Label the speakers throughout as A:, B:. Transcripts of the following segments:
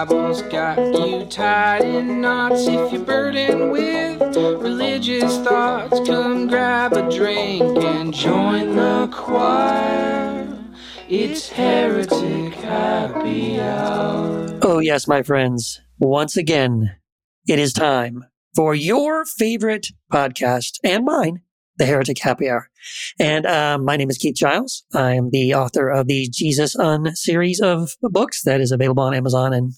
A: Bible's got you tied in knots. If you're burdened with religious thoughts, come grab a drink and join the choir. It's Heretic Happy Hour.
B: Oh, yes, my friends. Once again, it is time for your favorite podcast and mine, the Heretic Happy Hour. And um, my name is Keith Giles. I am the author of the Jesus Un series of books that is available on Amazon and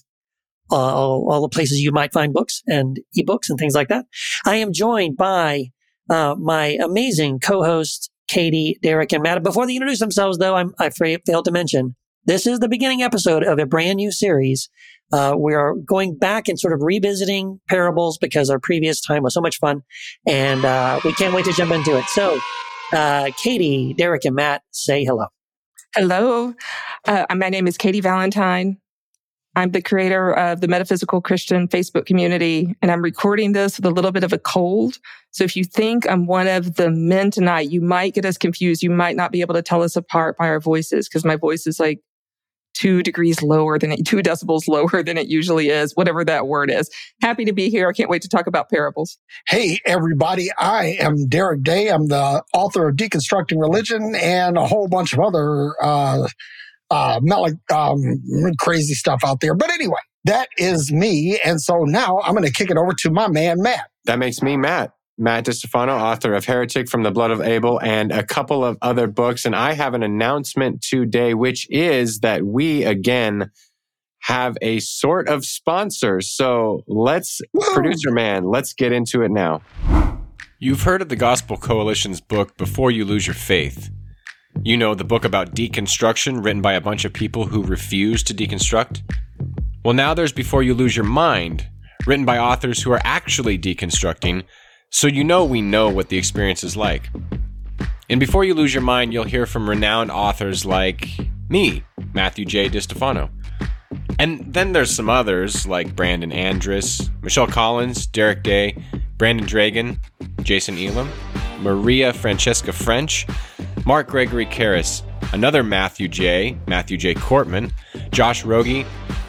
B: all, all the places you might find books and ebooks and things like that. I am joined by uh, my amazing co-host, Katie, Derek, and Matt. Before they introduce themselves, though, I'm, I failed to mention this is the beginning episode of a brand new series uh, we are going back and sort of revisiting parables because our previous time was so much fun, and uh, we can't wait to jump into it. So, uh, Katie, Derek, and Matt, say hello.
C: Hello, uh, my name is Katie Valentine. I'm the creator of the Metaphysical Christian Facebook community, and I'm recording this with a little bit of a cold. So if you think I'm one of the men tonight, you might get us confused. You might not be able to tell us apart by our voices because my voice is like two degrees lower than it, two decibels lower than it usually is, whatever that word is. Happy to be here. I can't wait to talk about parables.
D: Hey, everybody. I am Derek Day. I'm the author of Deconstructing Religion and a whole bunch of other, uh, uh, mel- um, crazy stuff out there. But anyway, that is me. And so now I'm going to kick it over to my man, Matt.
E: That makes me Matt. Matt DiStefano, author of Heretic from the Blood of Abel and a couple of other books. And I have an announcement today, which is that we again have a sort of sponsor. So let's, Whoa. producer man, let's get into it now. You've heard of the Gospel Coalition's book, Before You Lose Your Faith. You know, the book about deconstruction written by a bunch of people who refuse to deconstruct. Well, now there's Before You Lose Your Mind, written by authors who are actually deconstructing so you know we know what the experience is like. And before you lose your mind, you'll hear from renowned authors like me, Matthew J. DiStefano. And then there's some others like Brandon Andress, Michelle Collins, Derek Day, Brandon Dragon, Jason Elam, Maria Francesca French, Mark Gregory Karris, another Matthew J., Matthew J. Korpman, Josh Rogie,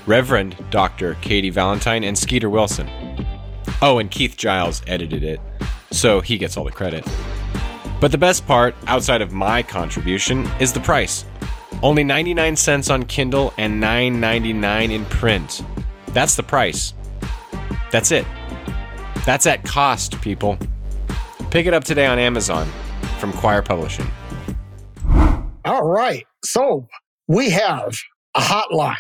E: Reverend Dr. Katie Valentine, and Skeeter Wilson. Oh, and Keith Giles edited it, so he gets all the credit. But the best part, outside of my contribution, is the price. Only 99 cents on Kindle and 9.99 in print. That's the price. That's it. That's at cost, people. Pick it up today on Amazon from Quoir Publishing.
D: All right. So we have a hotline.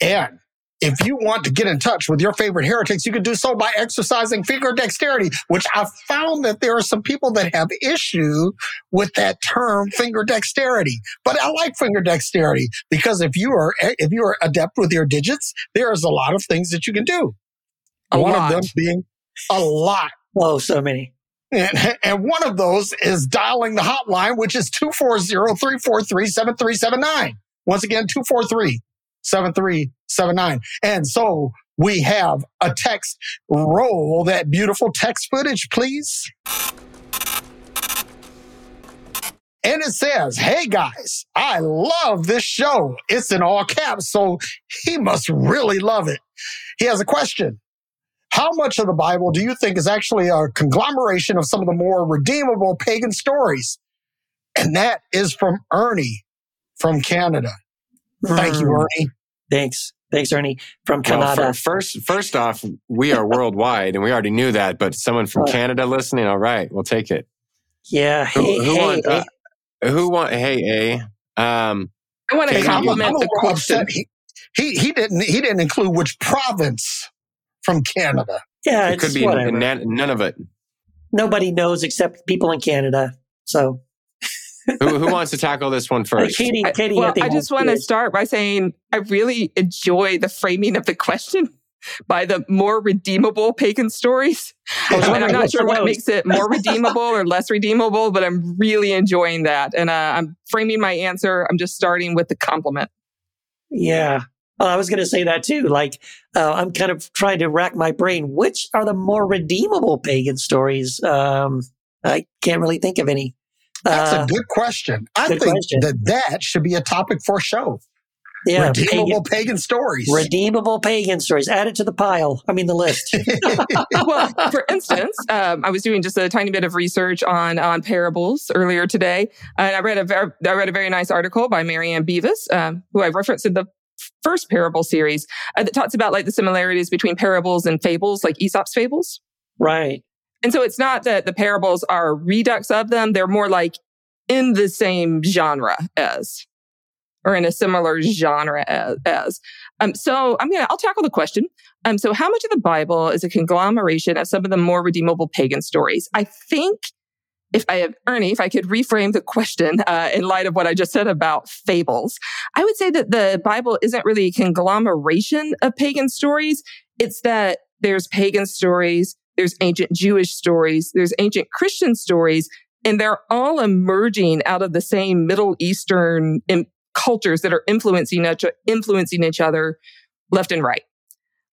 D: And if you want to get in touch with your favorite heretics, you can do so by exercising finger dexterity, which I found that there are some people that have issue with that term finger dexterity. But I like finger dexterity because if you are if you are adept with your digits, there's a lot of things that you can do.
C: A
D: one
C: lot.
D: of them being a lot.
B: Oh, so many.
D: And, and one of those is dialing the hotline, which is 240-343-7379. Once again, 243 7379. And so we have a text. Roll that beautiful text footage, please. And it says, Hey guys, I love this show. It's in all caps, so he must really love it. He has a question. How much of the Bible do you think is actually a conglomeration of some of the more redeemable pagan stories? And that is from Ernie from Canada. Thank you,
B: Mm.
D: Ernie.
B: Thanks. Thanks, Ernie from Canada.
E: fir- first, first off, we are worldwide, and we already knew that. But someone from Canada listening, all right, we'll take it.
B: yeah.
E: Who,
B: Hey,
E: who
B: hey,
E: want?
B: hey.
E: Uh, who want? Hey, A. Um,
C: I want to
E: Katie,
D: I'm, I'm
C: compliment
D: a
C: the
D: little
C: question.
D: He, he he didn't he didn't include which province from Canada.
B: yeah,
E: it
B: it's
E: could be
B: whatever.
E: nan- none of it.
B: Nobody knows except people in Canada. So,
E: Who, who wants to tackle this one
B: first?
E: first?
B: Katie,
C: I-
B: Katie,
C: well,
B: I think
C: I just want to start by saying I really enjoy the framing of the question by the more redeemable pagan stories.
B: I was
C: and I'm not sure what makes it more redeemable or less redeemable, but I'm really enjoying that. And uh, I'm framing my answer. I'm just starting with the compliment.
B: Yeah. Well, I was going to say that too. Like, uh, I'm kind of trying to rack my brain. Which are the more redeemable pagan stories? Um, I can't really think of any.
D: That's
B: Uh,
D: a good question. I
B: good
D: think
B: question.
D: that that should be a topic for a show.
B: Yeah,
D: redeemable pagan, pagan, stories.
B: Redeemable pagan stories. Add it to the pile. I mean, the list.
C: well, for instance, um, I was doing just a tiny bit of research on on parables earlier today, and I read a very I read a very nice article by Mary Ann Beavis, um, who I referenced in the first parable series, uh, that talks about like the similarities between parables and fables, like Aesop's fables.
B: Right.
C: And so it's not that the parables are redux of them; they're more like in the same genre as or in a similar genre as. as. Um, so I'm gonna I'll tackle the question. Um, so how much of the Bible is a conglomeration of some of the more redeemable pagan stories? I think if I have Ernie, if I could reframe the question uh, in light of what I just said about fables, I would say that the Bible isn't really a conglomeration of pagan stories. It's that there's pagan stories, there's ancient Jewish stories, there's ancient Christian stories, and they're all emerging out of the same Middle Eastern cultures that are influencing each, influencing each other left and right.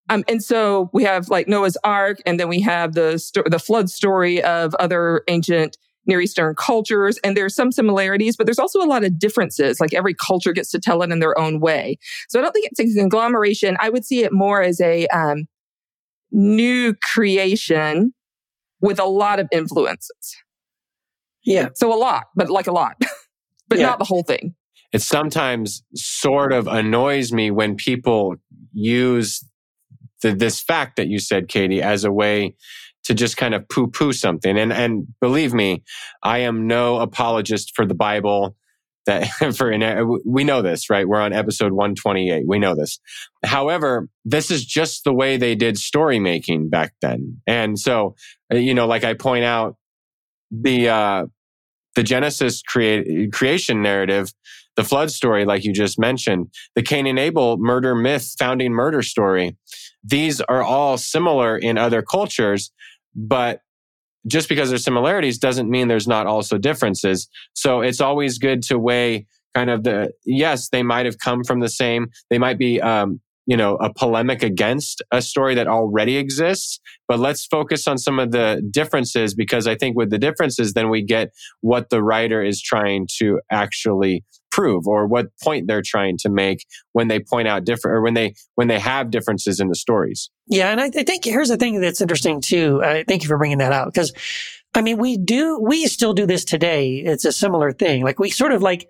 C: Um, and so we have like Noah's Ark, and then we have the sto- the flood story of other ancient Near Eastern cultures. And there's some similarities, but there's also a lot of differences. Like every culture gets to tell it in their own way. So I don't think it's a conglomeration. I would see it more as a um, new creation with a lot of influences.
B: Yeah.
C: So a lot, but like a lot, but yeah. not the whole thing
E: it sometimes sort of annoys me when people use the, this fact that you said, Katie, as a way to just kind of poo poo something. And, and believe me, I am no apologist for the Bible that for, we know this, right? We're on episode 128. We know this. However, this is just the way they did story making back then. And so, you know, like I point out, the, uh, the Genesis create, creation narrative the flood story, like you just mentioned, the Cain and Abel murder myth, founding murder story. These are all similar in other cultures, but just because there's similarities doesn't mean there's not also differences. So it's always good to weigh kind of the, yes, they might have come from the same, they might be, um, you know, a polemic against a story that already exists. But let's focus on some of the differences because I think with the differences, then we get what the writer is trying to actually prove or what point they're trying to make when they point out different or when they when they have differences in the stories.
B: Yeah, and I, I think here's the thing that's interesting too. Uh, thank you for bringing that out because I mean we do we still do this today. It's a similar thing. Like we sort of like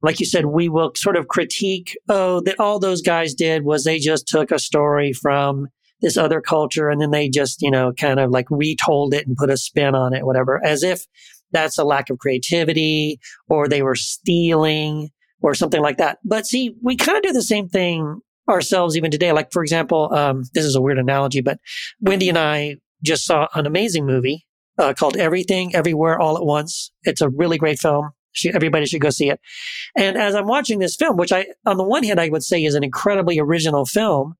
B: like you said, we will sort of critique, oh, that all those guys did was they just took a story from this other culture and then they just, you know, kind of like retold it and put a spin on it, whatever, as if that's a lack of creativity or they were stealing or something like that. But see, we kind of do the same thing ourselves even today. Like, for example, um, this is a weird analogy, but Wendy and I just saw an amazing movie uh, called Everything Everywhere All at Once. It's a really great film everybody should go see it. And as I'm watching this film, which I, on the one hand, I would say is an incredibly original film,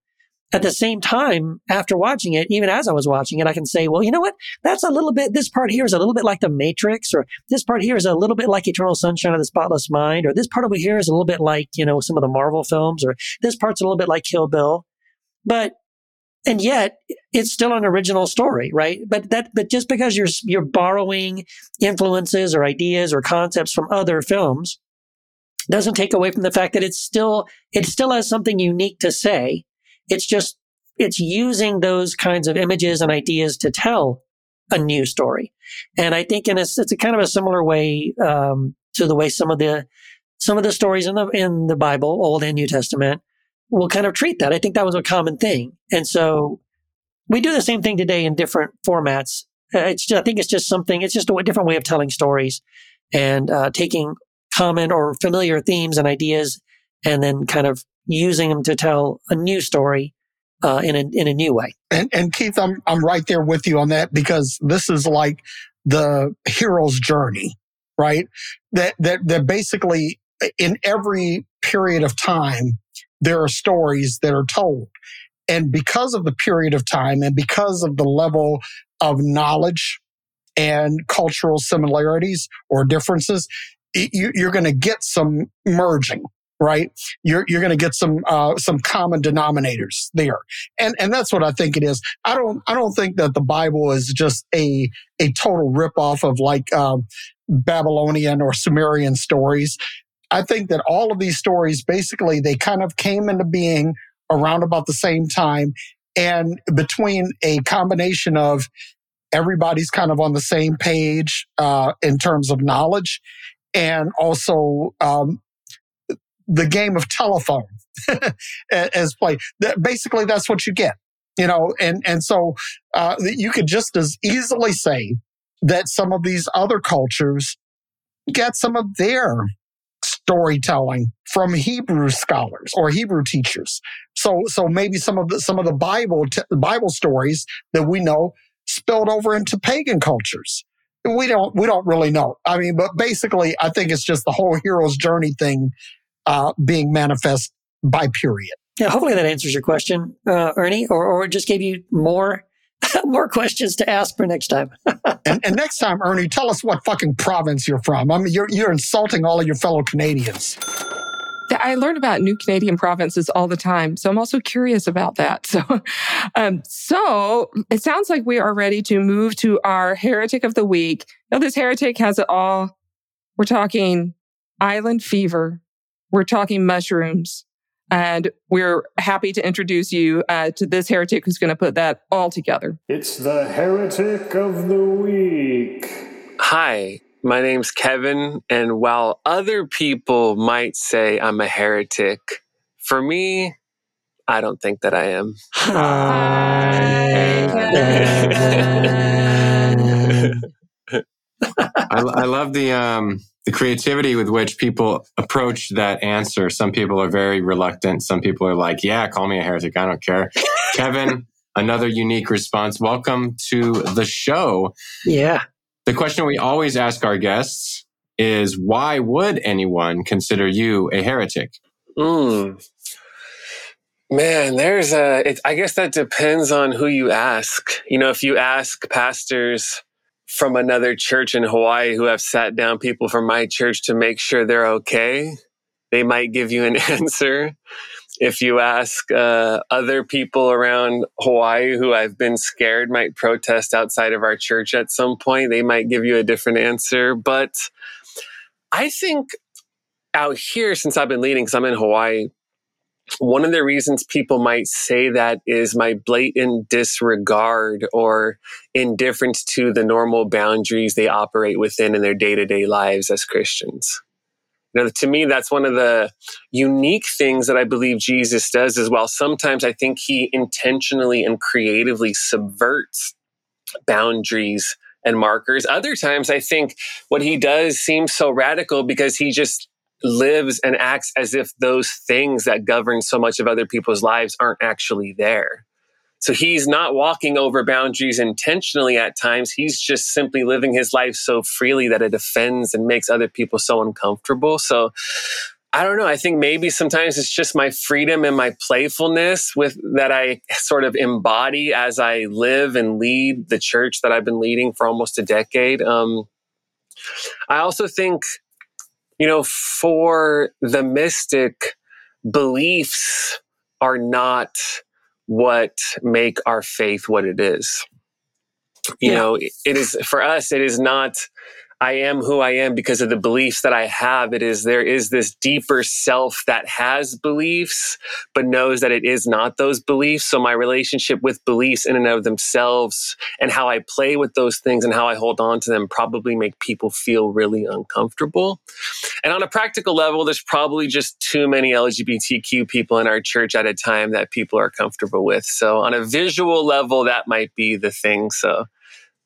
B: at the same time, after watching it, even as I was watching it, I can say, well, you know what? That's a little bit, this part here is a little bit like The Matrix, or this part here is a little bit like Eternal Sunshine of the Spotless Mind, or this part over here is a little bit like, you know, some of the Marvel films, or this part's a little bit like Kill Bill. But and yet it's still an original story, right? But that, but just because you're, you're borrowing influences or ideas or concepts from other films doesn't take away from the fact that it's still, it still has something unique to say. It's just, it's using those kinds of images and ideas to tell a new story. And I think in a, it's a kind of a similar way, um, to the way some of the, some of the stories in the, in the Bible, Old and New Testament, will kind of treat that. I think that was a common thing. And so we do the same thing today in different formats. Uh, it's just, I think it's just something, it's just a different way of telling stories and uh, taking common or familiar themes and ideas and then kind of using them to tell a new story uh, in a in a new way.
D: And, and Keith, I'm I'm right there with you on that because this is like the hero's journey, right? That that that basically in every period of time there are stories that are told. And because of the period of time and because of the level of knowledge and cultural similarities or differences, you, are going to get some merging, right? You're, you're going to get some, uh, some common denominators there. And, and that's what I think it is. I don't, I don't think that the Bible is just a, a total ripoff of like, um, Babylonian or Sumerian stories. I think that all of these stories basically they kind of came into being around about the same time and between a combination of everybody's kind of on the same page uh, in terms of knowledge and also um, the game of telephone as play basically that's what you get you know and and so uh, you could just as easily say that some of these other cultures get some of their storytelling from Hebrew scholars or Hebrew teachers. So, so maybe some of the, some of the Bible, t- Bible stories that we know spilled over into pagan cultures. We don't, we don't really know. I mean, but basically, I think it's just the whole hero's journey thing, uh, being manifest by period.
B: Yeah, hopefully that answers your question, uh, Ernie, or, or just gave you more more questions to ask for next time.
D: and, and, next time, Ernie, tell us what fucking province you're from. I mean, you're, you're insulting all of your fellow Canadians.
C: I learn about new Canadian provinces all the time. So I'm also curious about that. So, um, so it sounds like we are ready to move to our heretic of the week. Now, this heretic has it all. We're talking island fever. We're talking mushrooms. And we're happy to introduce you uh, to this heretic who's going to put that all together.
F: It's the heretic of the week.
G: Hi, my name's Kevin. And while other people might say I'm a heretic, for me, I don't think that I am.
E: I, I, love the um, the creativity with which people approach that answer. Some people are very reluctant. Some people are like, yeah, call me a heretic. I don't care. Kevin, another unique response. Welcome to the show.
B: Yeah.
E: The question we always ask our guests is why would anyone consider you a heretic?
G: Mm. Man, there's a, it, I guess that depends on who you ask. You know, if you ask pastors, from another church in Hawaii who have sat down people from my church to make sure they're okay. They might give you an answer. If you ask uh, other people around Hawaii who I've been scared might protest outside of our church at some point, they might give you a different answer. But I think out here, since I've been leading, because I'm in Hawaii, one of the reasons people might say that is my blatant disregard or indifference to the normal boundaries they operate within in their day to day lives as Christians. Know, to me, that's one of the unique things that I believe Jesus does as well. Sometimes I think he intentionally and creatively subverts boundaries and markers. Other times I think what he does seems so radical because he just lives and acts as if those things that govern so much of other people's lives aren't actually there. So he's not walking over boundaries intentionally at times. He's just simply living his life so freely that it offends and makes other people so uncomfortable. So I don't know. I think maybe sometimes it's just my freedom and my playfulness with that I sort of embody as I live and lead the church that I've been leading for almost a decade. Um, I also think you know, for the mystic, beliefs are not what make our faith what it is. You yeah. know, it is for us, it is not I am who I am because of the beliefs that I have. It is there is this deeper self that has beliefs, but knows that it is not those beliefs. So my relationship with beliefs in and of themselves and how I play with those things and how I hold on to them probably make people feel really uncomfortable. And on a practical level, there's probably just too many LGBTQ people in our church at a time that people are comfortable with. So on a visual level, that might be the thing. So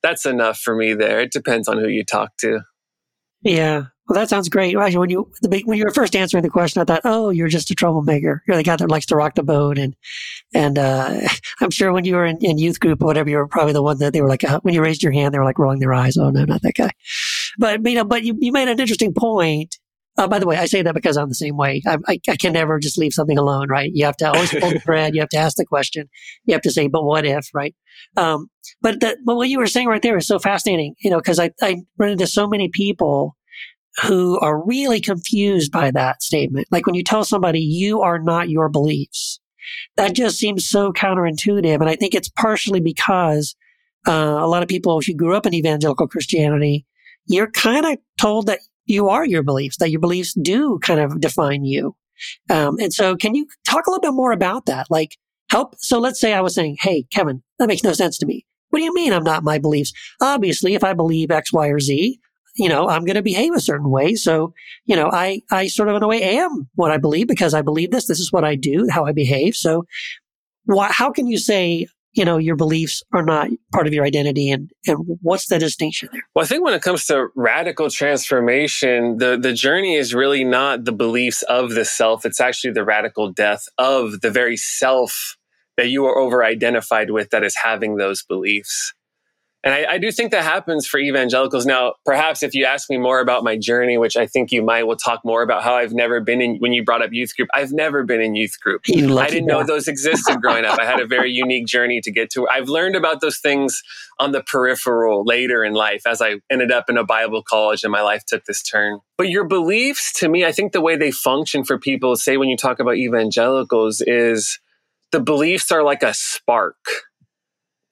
G: that's enough for me there. It depends on who you talk to.
B: Yeah. Well, that sounds great. Actually, when you when you were first answering the question, I thought, "Oh, you're just a troublemaker. You're the guy that likes to rock the boat." And and uh, I'm sure when you were in, in, youth group or whatever, you were probably the one that they were like, uh, when you raised your hand, they were like rolling their eyes. Oh no, not that guy. But you know, but you, you made an interesting point uh, by the way, I say that because I'm the same way. I, I, I, can never just leave something alone, right? You have to always pull the thread. You have to ask the question. You have to say, but what if, right? Um, but that, but what you were saying right there is so fascinating, you know, because I, I run into so many people who are really confused by that statement. Like when you tell somebody you are not your beliefs, that just seems so counterintuitive. And I think it's partially because uh, a lot of people, if you grew up in evangelical Christianity, you're kind of told that you are your beliefs, that your beliefs do kind of define you. Um, and so can you talk a little bit more about that? Like help. So let's say I was saying, Hey, Kevin, that makes no sense to me. What do you mean I'm not my beliefs? Obviously, if I believe X, Y, or Z, you know, I'm going to behave a certain way. So, you know, I, I sort of in a way am what I believe because I believe this. This is what I do, how I behave. So why, how can you say, you know, your beliefs are not part of your identity and, and what's the distinction there?
G: Well, I think when it comes to radical transformation, the, the journey is really not the beliefs of the self. It's actually the radical death of the very self that you are over identified with that is having those beliefs. And I, I, do think that happens for evangelicals. Now, perhaps if you ask me more about my journey, which I think you might, we'll talk more about how I've never been in, when you brought up youth group, I've never been in youth group. I didn't know those existed growing up. I had a very unique journey to get to. I've learned about those things on the peripheral later in life as I ended up in a Bible college and my life took this turn. But your beliefs, to me, I think the way they function for people, say when you talk about evangelicals, is the beliefs are like a spark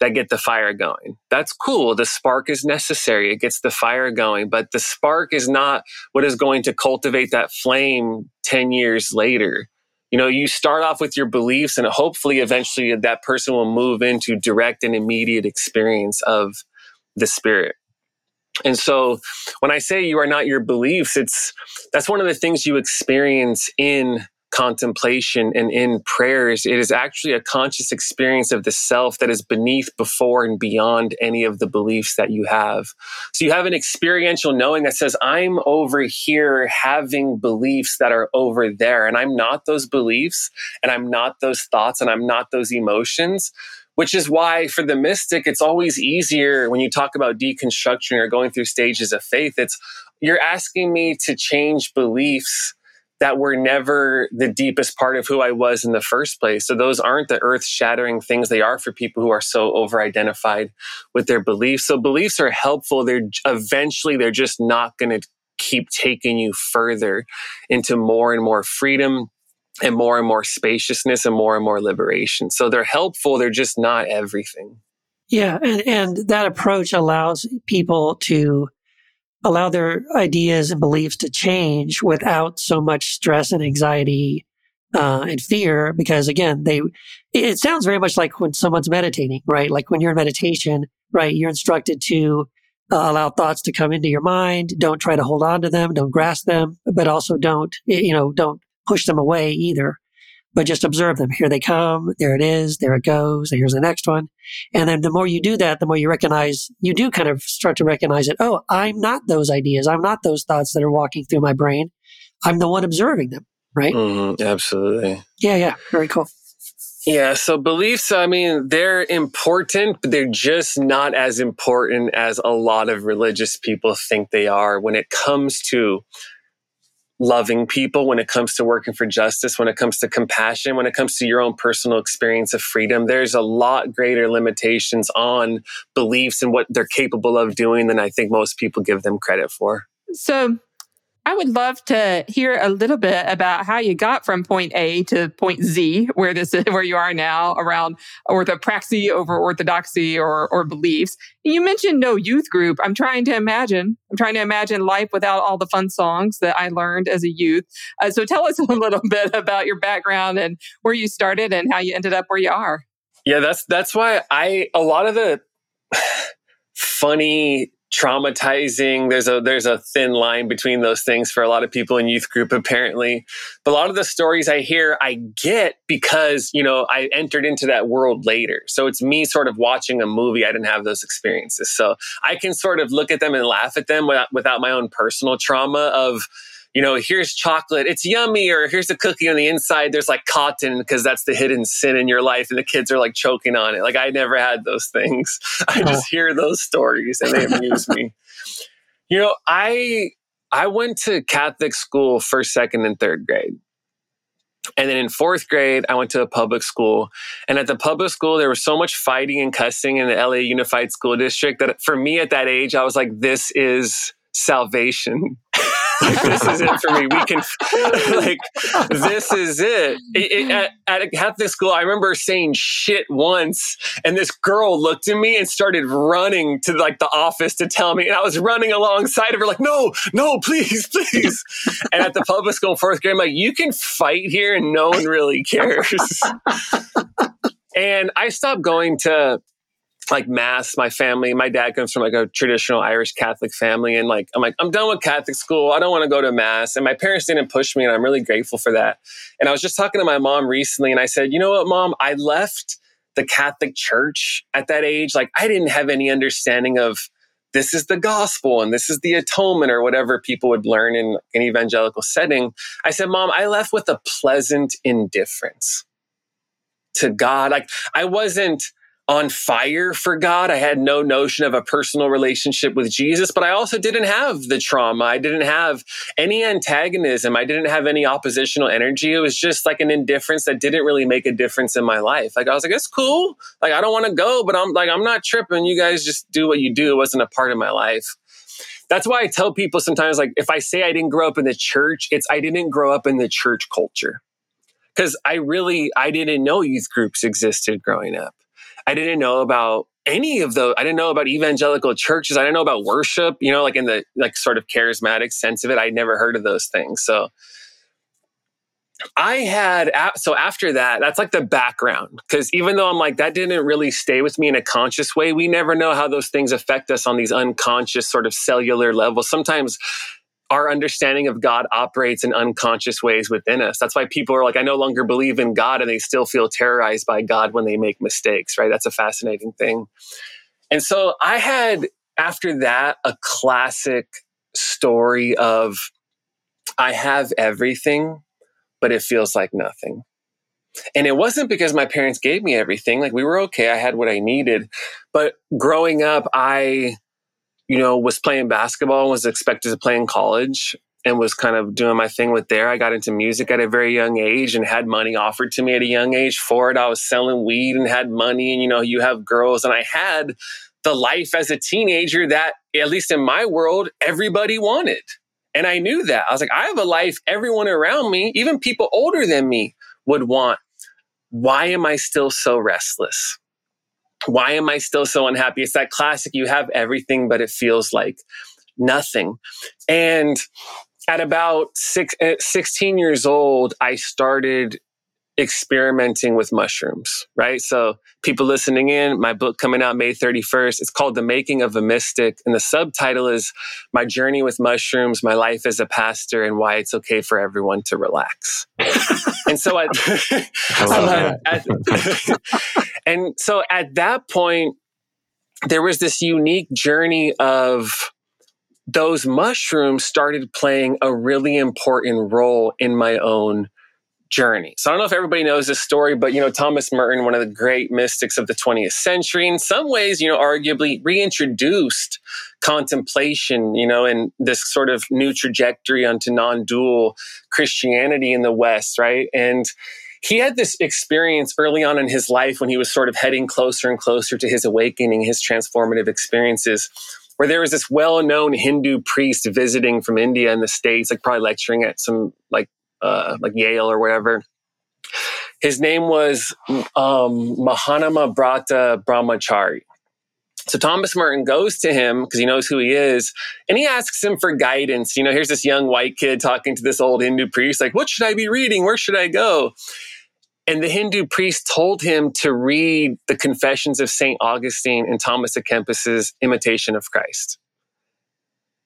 G: that get the fire going. That's cool. The spark is necessary. It gets the fire going, but the spark is not what is going to cultivate that flame 10 years later. You know, you start off with your beliefs and hopefully eventually that person will move into direct and immediate experience of the spirit. And so when I say you are not your beliefs, it's that's one of the things you experience in contemplation and in prayers, it is actually a conscious experience of the self that is beneath, before, and beyond any of the beliefs that you have. So you have an experiential knowing that says, I'm over here having beliefs that are over there, and I'm not those beliefs, and I'm not those thoughts, and I'm not those emotions which is why for the mystic it's always easier when you talk about deconstruction or going through stages of faith it's you're asking me to change beliefs that were never the deepest part of who I was in the first place. So those aren't the earth shattering things they are for people who are so over identified with their beliefs. So beliefs are helpful. They're eventually, they're just not going to keep taking you further into more and more freedom and more and more spaciousness and more and more liberation. So they're helpful. They're just not everything.
B: Yeah. And, and that approach allows people to allow their ideas and beliefs to change without so much stress and anxiety uh, and fear because again they it sounds very much like when someone's meditating right? Like when you're in meditation right you're instructed to uh, allow thoughts to come into your mind. Don't try to hold on to them. Don't grasp them but also don't you know don't push them away either but just observe them. Here they come. There it is. There it goes. Here's the next one. And then the more you do that, the more you recognize, you do kind of start to recognize it. Oh, I'm not those ideas. I'm not those thoughts that are walking through my brain. I'm the one observing them. Right.
G: Mm-hmm, absolutely.
B: Yeah. Yeah. Very cool.
G: Yeah. So beliefs, I mean, they're important, but they're just not as important as a lot of religious people think they are when it comes to loving people, when it comes to working for justice, when it comes to compassion, when it comes to your own personal experience of freedom, there's a lot greater limitations on beliefs and what they're capable of doing than I think most people give them credit for.
C: So, I would love to hear a little bit about how you got from point A to point Z, where this is where you are now around orthopraxy over orthodoxy or, or beliefs. You mentioned no youth group. I'm trying to imagine. I'm trying to imagine life without all the fun songs that I learned as a youth. Uh, so tell us a little bit about your background and where you started and how you ended up where you are.
G: Yeah, that's that's why I a lot of the funny traumatizing. There's a there's a thin line between those things for a lot of people in youth group apparently. But a lot of the stories i hear i get because you know i entered into that world later. So it's me sort of watching a movie. I didn't have those experiences. So i can sort of look at them and laugh at them without, without my own personal trauma of you know, here's chocolate, it's yummy, or here's a cookie on the inside, there's like cotton because that's the hidden sin in your life, and the kids are like choking on it. Like I never had those things. I oh. just hear those stories and they amuse me. You know, I I went to Catholic school first, second, and third grade. And then in fourth grade, I went to a public school. And at the public school, there was so much fighting and cussing in the LA Unified School District that for me at that age, I was like, this is salvation. Like, this is it for me. We can, like, this is it. it, it at, at Catholic school, I remember saying shit once, and this girl looked at me and started running to like the office to tell me, and I was running alongside of her, like, no, no, please, please. and at the public school in fourth grade, I'm like, you can fight here, and no one really cares. and I stopped going to like mass my family my dad comes from like a traditional irish catholic family and like i'm like i'm done with catholic school. I don't want to go to mass. And my parents didn't push me and i'm really grateful for that. And i was just talking to my mom recently and i said you know what mom? I left the catholic church at that age. Like i didn't have any understanding of this is the gospel and this is the atonement or whatever people would learn in an evangelical setting. I said mom i left with a pleasant indifference to god. Like i wasn't on fire for God. I had no notion of a personal relationship with Jesus, but I also didn't have the trauma. I didn't have any antagonism. I didn't have any oppositional energy. It was just like an indifference that didn't really make a difference in my life. Like I was like, it's cool. Like I don't want to go, but I'm like, I'm not tripping. You guys just do what you do. It wasn't a part of my life. That's why I tell people sometimes, like, if I say I didn't grow up in the church, it's I didn't grow up in the church culture. Because I really, I didn't know youth groups existed growing up. I didn't know about any of those. I didn't know about evangelical churches. I didn't know about worship, you know, like in the like sort of charismatic sense of it. I'd never heard of those things. So I had, so after that, that's like the background. Cause even though I'm like, that didn't really stay with me in a conscious way, we never know how those things affect us on these unconscious sort of cellular levels. Sometimes our understanding of God operates in unconscious ways within us. That's why people are like, I no longer believe in God and they still feel terrorized by God when they make mistakes, right? That's a fascinating thing. And so I had, after that, a classic story of I have everything, but it feels like nothing. And it wasn't because my parents gave me everything. Like we were okay. I had what I needed. But growing up, I you know, was playing basketball and was expected to play in college and was kind of doing my thing with there. I got into music at a very young age and had money offered to me at a young age for it. I was selling weed and had money and, you know, you have girls and I had the life as a teenager that, at least in my world, everybody wanted. And I knew that. I was like, I have a life everyone around me, even people older than me, would want. Why am I still so restless? Why am I still so unhappy? It's that classic, you have everything, but it feels like nothing. And at about six, eh, 16 years old, I started experimenting with mushrooms, right? So, people listening in, my book coming out May 31st, it's called The Making of a Mystic. And the subtitle is My Journey with Mushrooms, My Life as a Pastor, and Why It's Okay for Everyone to Relax. and so, at, at, and so at that point, there was this unique journey of those mushrooms started playing a really important role in my own journey. So I don't know if everybody knows this story, but you know, Thomas Merton, one of the great mystics of the 20th century, in some ways, you know, arguably reintroduced contemplation, you know, and this sort of new trajectory onto non-dual Christianity in the West, right? And he had this experience early on in his life when he was sort of heading closer and closer to his awakening, his transformative experiences, where there was this well-known Hindu priest visiting from India in the States, like probably lecturing at some like uh, like Yale or whatever. His name was um, Mahanambrata Brahmachari. So Thomas Merton goes to him because he knows who he is, and he asks him for guidance. You know, here's this young white kid talking to this old Hindu priest, like, "What should I be reading? Where should I go?" And the Hindu priest told him to read the Confessions of St. Augustine and Thomas à Kempis's Imitation of Christ.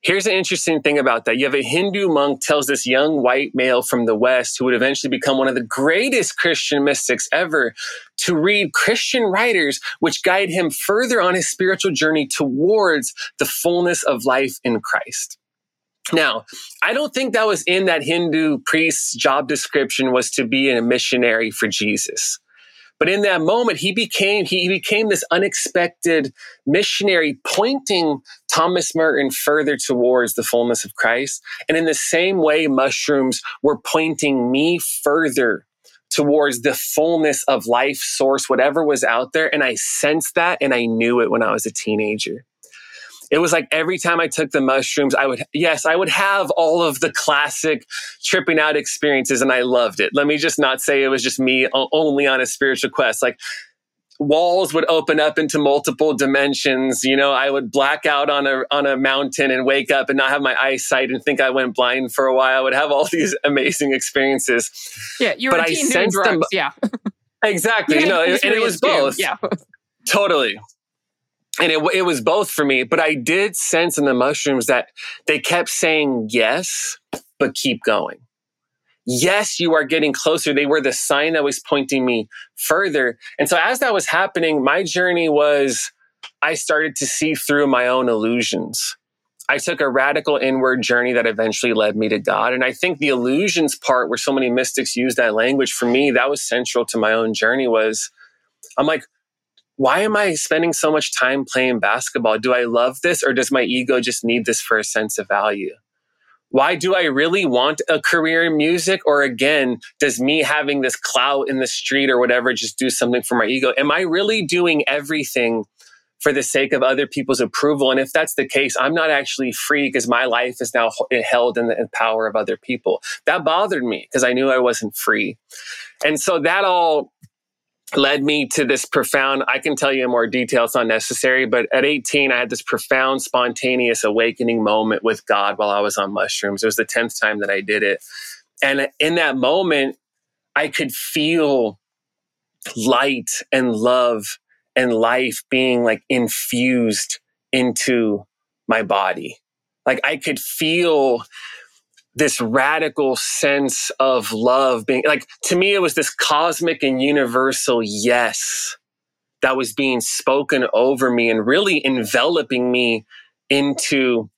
G: Here's an interesting thing about that. You have a Hindu monk tells this young white male from the West who would eventually become one of the greatest Christian mystics ever to read Christian writers which guide him further on his spiritual journey towards the fullness of life in Christ. Now, I don't think that was in that Hindu priest's job description was to be a missionary for Jesus. But in that moment, he became, he became this unexpected missionary pointing Thomas Merton further towards the fullness of Christ. And in the same way, mushrooms were pointing me further towards the fullness of life source, whatever was out there. And I sensed that and I knew it when I was a teenager It was like every time I took the mushrooms, I would, yes, I would have all of the classic tripping out experiences and I loved it. Let me just not say it was just me only on a spiritual quest. Like walls would open up into multiple dimensions. You know, I would black out on a on a mountain and wake up and not have my eyesight and think I went blind for a while. I would have all these amazing experiences.
C: Yeah, you were but a teen doing drugs. Them, yeah,
G: exactly. you know, and it was both.
C: Too. Yeah,
G: totally. And it, it was both for me, but I did sense in the mushrooms that they kept saying yes, but keep going yes, you are getting closer. They were the sign that was pointing me further. And so as that was happening, my journey was I started to see through my own illusions. I took a radical inward journey that eventually led me to God. And I think the illusions part where so many mystics use that language for me, that was central to my own journey was I'm like, why am I spending so much time playing basketball? Do I love this or does my ego just need this for a sense of value? why do I really want a career in music? Or again, does me having this clout in the street or whatever just do something for my ego? Am I really doing everything for the sake of other people's approval? And if that's the case, I'm not actually free because my life is now held in the power of other people. That bothered me because I knew I wasn't free. And so that all led me to this profound i can tell you in more detail it's not necessary but at 18 i had this profound spontaneous awakening moment with god while i was on mushrooms. It was the 10th time that i did it. And in that moment i could feel light and love and life being like infused into my body. Like i could feel this radical sense of love being like to me it was this cosmic and universal yes that was being spoken over me and really enveloping me into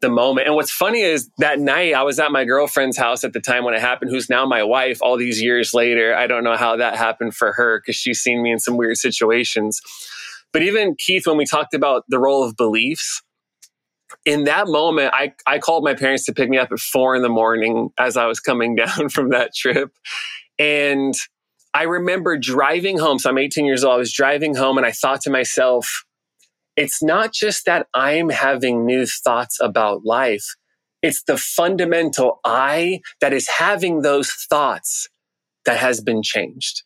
G: the moment. And what's funny is that night I was at my girlfriend's house at the time when it happened, who's now my wife all these years later. I don't know how that happened for her because she's seen me in some weird situations. But even Keith, when we talked about the role of beliefs, in that moment, I, I called my parents to pick me up at four in the morning as I was coming down from that trip. And I remember driving home. So I'm 18 years old. I was driving home and I thought to myself, it's not just that I'm having new thoughts about life. It's the fundamental I that is having those thoughts that has been changed.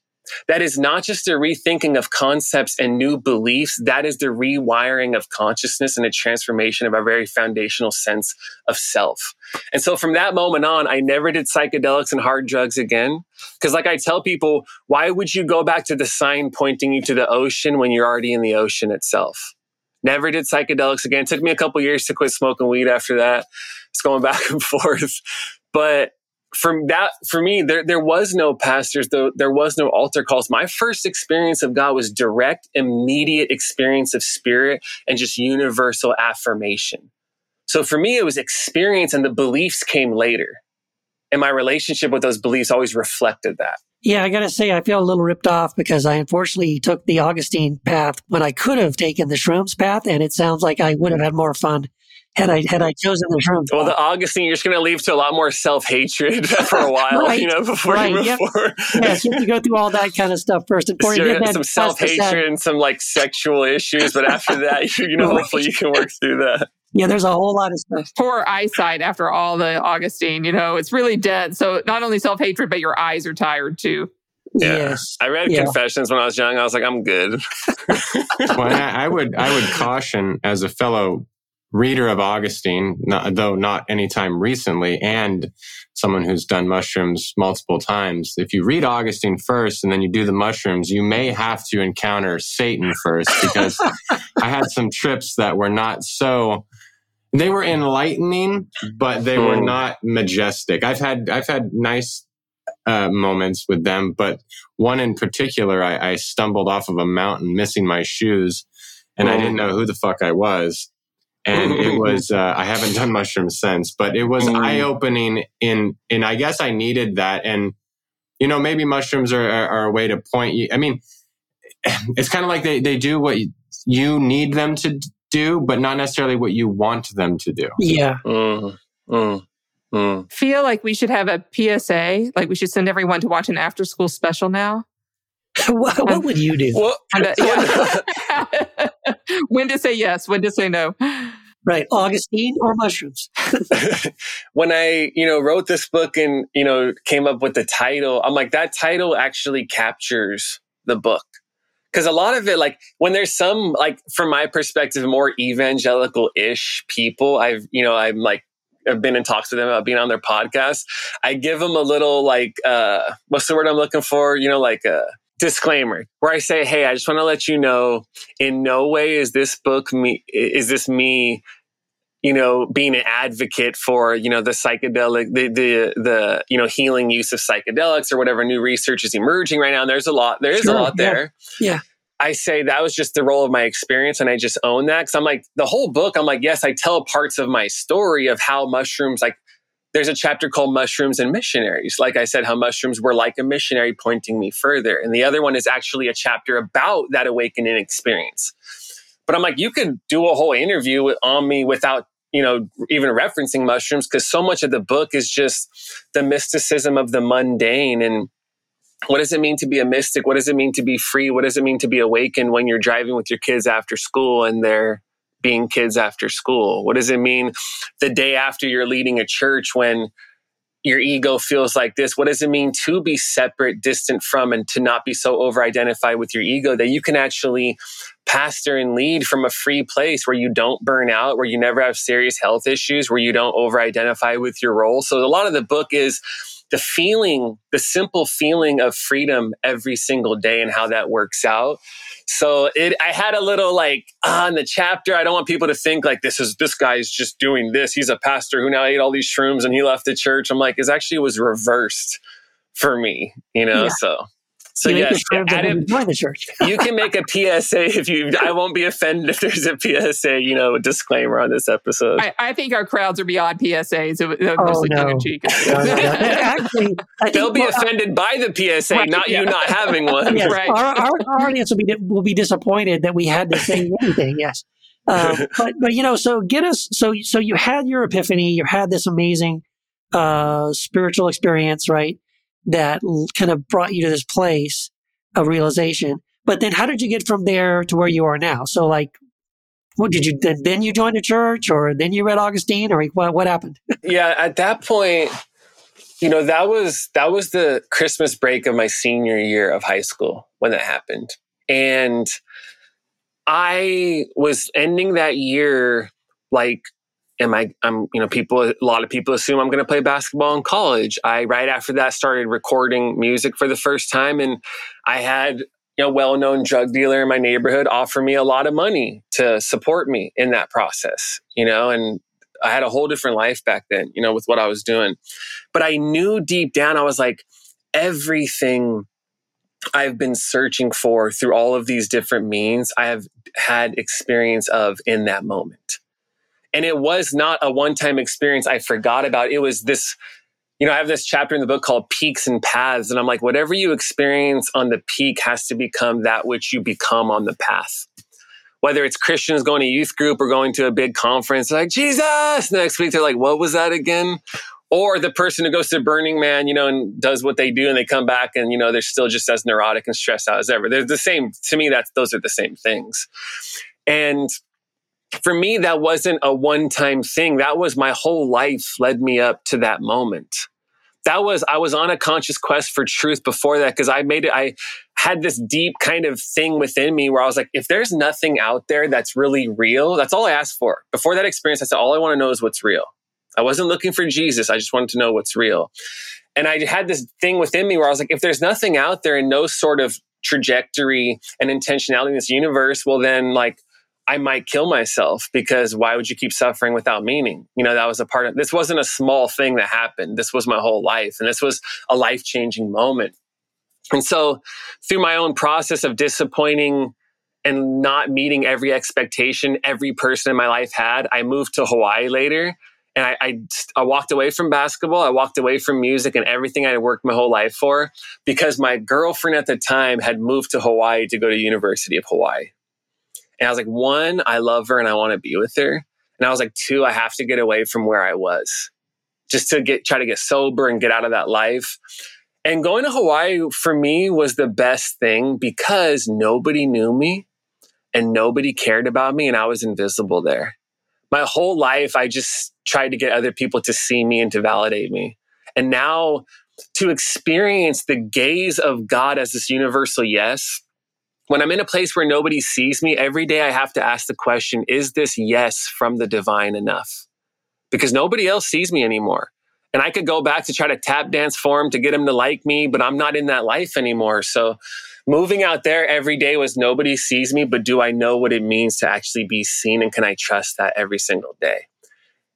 G: That is not just a rethinking of concepts and new beliefs. That is the rewiring of consciousness and a transformation of our very foundational sense of self. And so from that moment on, I never did psychedelics and hard drugs again. Cause like I tell people, why would you go back to the sign pointing you to the ocean when you're already in the ocean itself? Never did psychedelics again. It took me a couple years to quit smoking weed after that. It's going back and forth. But from that for me there there was no pastors though there was no altar calls. My first experience of god was direct immediate experience of spirit and just universal affirmation. So for me it was experience and the beliefs came later. And my relationship with those beliefs always reflected that.
B: Yeah, I gotta say, I feel a little ripped off because I unfortunately took the Augustine path when I could have taken the shrooms path, and it sounds like I would have had more fun had I had I chosen the term.
G: Well, the Augustine, you're just going to leave to a lot more self hatred for a while, right, you know, before right, you move
B: yep.
G: forward.
B: yes, you have to go through all that kind of stuff first. And
G: sure, you some self hatred and some like sexual issues, but after that, you, you know, right. hopefully you can work through that.
B: Yeah, there's a whole lot of stuff.
C: Poor eyesight after all the Augustine, you know, it's really dead. So not only self hatred, but your eyes are tired too.
G: Yeah. Yes. I read yeah. Confessions when I was young. I was like, I'm good.
E: well, I, I, would I would caution as a fellow reader of Augustine, not, though not anytime recently, and someone who's done mushrooms multiple times. If you read Augustine first and then you do the mushrooms, you may have to encounter Satan first because I had some trips that were not so they were enlightening, but they were hmm. not majestic. I've had I've had nice uh, moments with them, but one in particular, I, I, stumbled off of a mountain, missing my shoes, and I didn't hmm. know who the fuck I was and it was uh, I haven't done mushrooms since, but it was mm. eye opening. In and I guess I needed that, and you know maybe mushrooms are, are, are a way to point you. I mean, it's kind of like they they do what you need them to do, but not necessarily what you want them to do.
B: Yeah. Mm,
C: mm, mm. Feel like we should have a PSA, like we should send everyone to watch an after school special now.
B: what, what, would you do?
C: Well, yeah. when to say yes, when to say no.
B: Right. Augustine or mushrooms?
G: when I, you know, wrote this book and, you know, came up with the title, I'm like, that title actually captures the book. Cause a lot of it, like when there's some, like from my perspective, more evangelical ish people, I've, you know, I'm like, I've been in talks with them about being on their podcast. I give them a little like, uh, what's the word I'm looking for? You know, like a disclaimer where I say, Hey, I just want to let you know in no way is this book me, is this me you know, being an advocate for, you know, the psychedelic, the, the, the, you know, healing use of psychedelics or whatever new research is emerging right now. And there's a lot, there is
B: Sure,
G: a lot
B: yeah.
G: there.
B: Yeah.
G: I say that was just the role of my experience and I just own that. Cause I'm like, the whole book, I'm like, yes, I tell parts of my story of how mushrooms, like, there's a chapter called Mushrooms and Missionaries. Like I said, how mushrooms were like a missionary pointing me further. And the other one is actually a chapter about that awakening experience. But I'm like, you could do a whole interview on me without, you know, even referencing mushrooms because so much of the book is just the mysticism of the mundane and what does it mean to be a mystic? What does it mean to be free? What does it mean to be awakened when you're driving with your kids after school and they're being kids after school? What does it mean the day after you're leading a church when your ego feels like this? What does it mean to be separate, distant from, and to not be so over identified with your ego that you can actually pastor and lead from a free place where you don't burn out, where you never have serious health issues, where you don't over identify with your role? So a lot of the book is the feeling, the simple feeling of freedom every single day and how that works out. So it, I had a little like on in the chapter. I don't want people to think like this is this guy's just doing this. He's a pastor who now ate all these shrooms and he left the church. I'm like, it actually was reversed for me, you know.
B: Yeah.
G: So, so
B: You make
G: yes,
B: it
G: Adam,
B: we join the church.
G: you can make a PSA if you. I won't be offended if there's a PSA, you know, disclaimer on this episode.
C: I, I think our crowds are beyond PSAs. It was it was
B: Oh, no.
C: in.
B: No, no, no. Actually,
G: They'll be
B: well,
G: offended by the PSA,
C: Right,
G: not
C: yeah.
G: you not having one.
B: Yes,
C: Right.
B: our, our, our audience will be will be disappointed that we had to say anything. Yes, um, but but you know, so get us. So so you had your epiphany. You had this amazing uh, spiritual experience, right? That kind of brought you to this place of realization. But then, how did you get from there to where you are now? So, like, what did you then? Then you joined a church, or then you read Augustine, or what? What happened?
G: yeah at that point you know that was that was the christmas break of my senior year of high school when that happened and i was ending that year like am i i'm you know people a lot of people assume i'm going to play basketball in college i right after that started recording music for the first time and i had you know well-known drug dealer in my neighborhood offer me a lot of money to support me in that process you know and I had a whole different life back then, you know, with what I was doing. But I knew deep down, I was like, everything I've been searching for through all of these different means, I have had experience of in that moment. And it was not a one time experience I forgot about. It was this, you know, I have this chapter in the book called Peaks and Paths. And I'm like, whatever you experience on the peak has to become that which you become on the path whether it's Christians going to youth group or going to a big conference, like Jesus. Next week, they're like, what was that again? Or the person who goes to Burning Man, you know, and does what they do and they come back and, you know, they're still just as neurotic and stressed out as ever. They're the same. To me, that's, those are the same things. And for me, that wasn't a one time thing. That was my whole life led me up to that moment. That was, I was on a conscious quest for truth before that because I made it, I had this deep kind of thing within me where I was like, if there's nothing out there that's really real, that's all I asked for. Before that experience, I said, all I want to know is what's real. I wasn't looking for Jesus. I just wanted to know what's real. And I had this thing within me where I was like, if there's nothing out there and no sort of trajectory and intentionality in this universe, well, then like, I might kill myself because why would you keep suffering without meaning? You know, that was a part of this wasn't a small thing that happened. This was my whole life. And this was a life changing moment. And so through my own process of disappointing and not meeting every expectation every person in my life had, I moved to Hawaii later. And I, I, I walked away from basketball. I walked away from music and everything I had worked my whole life for because my girlfriend at the time had moved to Hawaii to go to University of Hawaii. And I was like, one, I love her and I want to be with her. And I was like, two, I have to get away from where I was just to get, try to get sober and get out of that life. And going to Hawaii for me was the best thing because nobody knew me and nobody cared about me and I was invisible there. my whole life, I just tried to get other people to see me and to validate me. And now to experience the gaze of God as this universal yes, when I'm in a place where nobody sees me, every day I have to ask the question, is this yes from the divine enough? Because nobody else sees me anymore. And I could go back to try to tap dance for him to get him to like me, but I'm not in that life anymore. So moving out there every day was nobody sees me, but do I know what it means to actually be seen? And can I trust that every single day?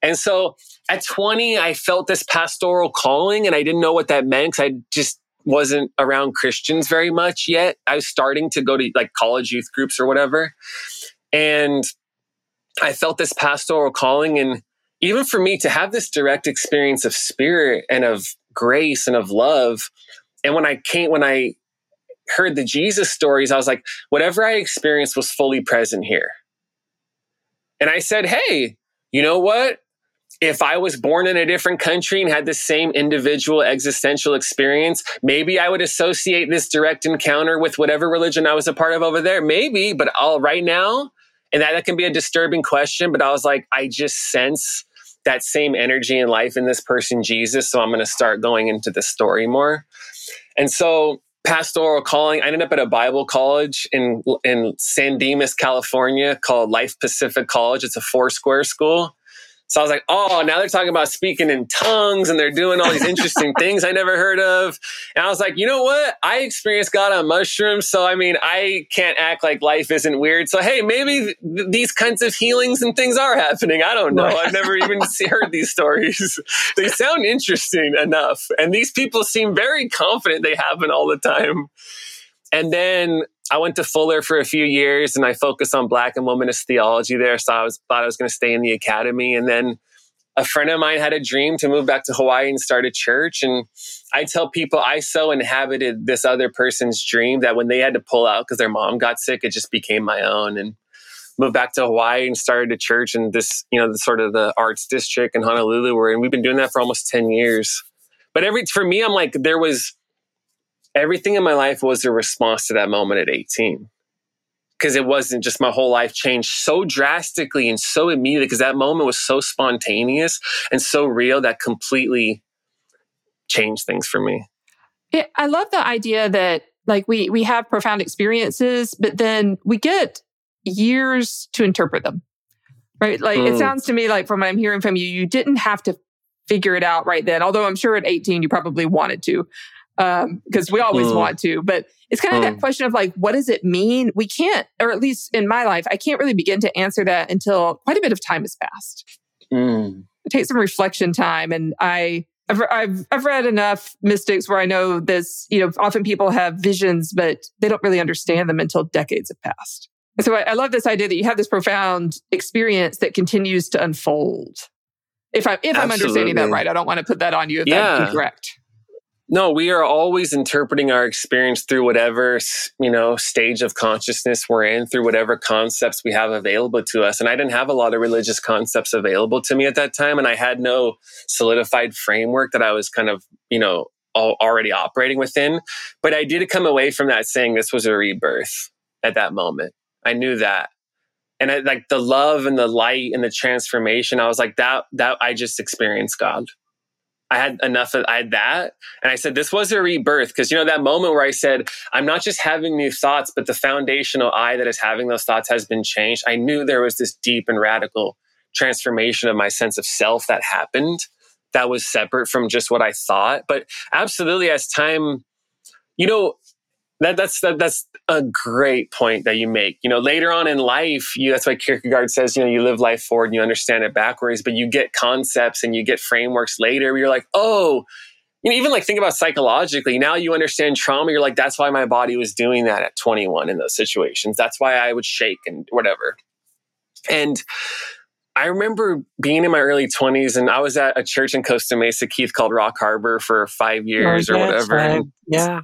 G: And so at 20, I felt this pastoral calling and I didn't know what that meant because I just wasn't around Christians very much yet. I was starting to go to like college youth groups or whatever. And I felt this pastoral calling. And even for me to have this direct experience of spirit and of grace and of love. And when I came, when I heard the Jesus stories, I was like, whatever I experienced was fully present here. And I said, hey, you know what? If I was born in a different country and had the same individual existential experience, maybe I would associate this direct encounter with whatever religion I was a part of over there. Maybe, but all right now, and that, that can be a disturbing question, but I was like, I just sense that same energy and life in this person, Jesus. So I'm going to start going into the story more. And so pastoral calling, I ended up at a Bible college in, in San Dimas, California called Life Pacific College. It's a four square school so I was like, oh, now they're talking about speaking in tongues and they're doing all these interesting things I never heard of. And I was like, you know what? I experienced God on mushrooms. So, I mean, I can't act like life isn't weird. So, hey, maybe th- these kinds of healings and things are happening. I don't know. I've never even heard these stories. they sound interesting enough. And these people seem very confident they happen all the time. And then I went to Fuller for a few years and I focused on black and womanist theology there. So I was thought I was going to stay in the academy. And then a friend of mine had a dream to move back to Hawaii and start a church. And I tell people I so inhabited this other person's dream that when they had to pull out because their mom got sick, it just became my own. And moved back to Hawaii and started a church in this, you know, the sort of the arts district in Honolulu. Where and we've been doing that for almost 10 years. But every for me, I'm like, there was everything in my life was a response to that moment at 18 because it wasn't just my whole life changed so drastically and so immediately because that moment was so spontaneous and so real that completely changed things for me.
C: Yeah, I love the idea that like we we have profound experiences, but then we get years to interpret them. Right? Like mm. it sounds to me like from what I'm hearing from you, you didn't have to figure it out right then. Although I'm sure at 18 you probably wanted to because um, we always mm. want to. But it's kind of mm. that question of like, what does it mean? We can't, or at least in my life, I can't really begin to answer that until quite a bit of time has passed. Mm. It takes some reflection time, and I. I've, I've, I've read enough mystics where I know this, you know, often people have visions, but they don't really understand them until decades have passed. And so I, I love this idea that you have this profound experience that continues to unfold. If I'm, if Absolutely. I'm understanding that right, I don't want to put that on you if yeah. that's incorrect.
G: No, we are always interpreting our experience through whatever, you know, stage of consciousness we're in, through whatever concepts we have available to us. And I didn't have a lot of religious concepts available to me at that time. And I had no solidified framework that I was kind of, you know, already operating within. But I did come away from that saying this was a rebirth at that moment. I knew that. And I, like the love and the light and the transformation, I was like, that, that I just experienced God. I had enough of I had that. And I said, this was a rebirth. Cause you know, that moment where I said, I'm not just having new thoughts, but the foundational I that is having those thoughts has been changed. I knew there was this deep and radical transformation of my sense of self that happened that was separate from just what I thought. But absolutely, as time, you know, that, that's that, that's a great point that you make. You know, later on in life, you, that's why Kierkegaard says, you know, you live life forward and you understand it backwards, but you get concepts and you get frameworks later where you're like, oh, you know, even like think about psychologically. Now you understand trauma. You're like, that's why my body was doing that at 21 in those situations. That's why I would shake and whatever. And I remember being in my early 20s and I was at a church in Costa Mesa, Keith, called Rock Harbor for five years oh, or whatever.
B: yeah.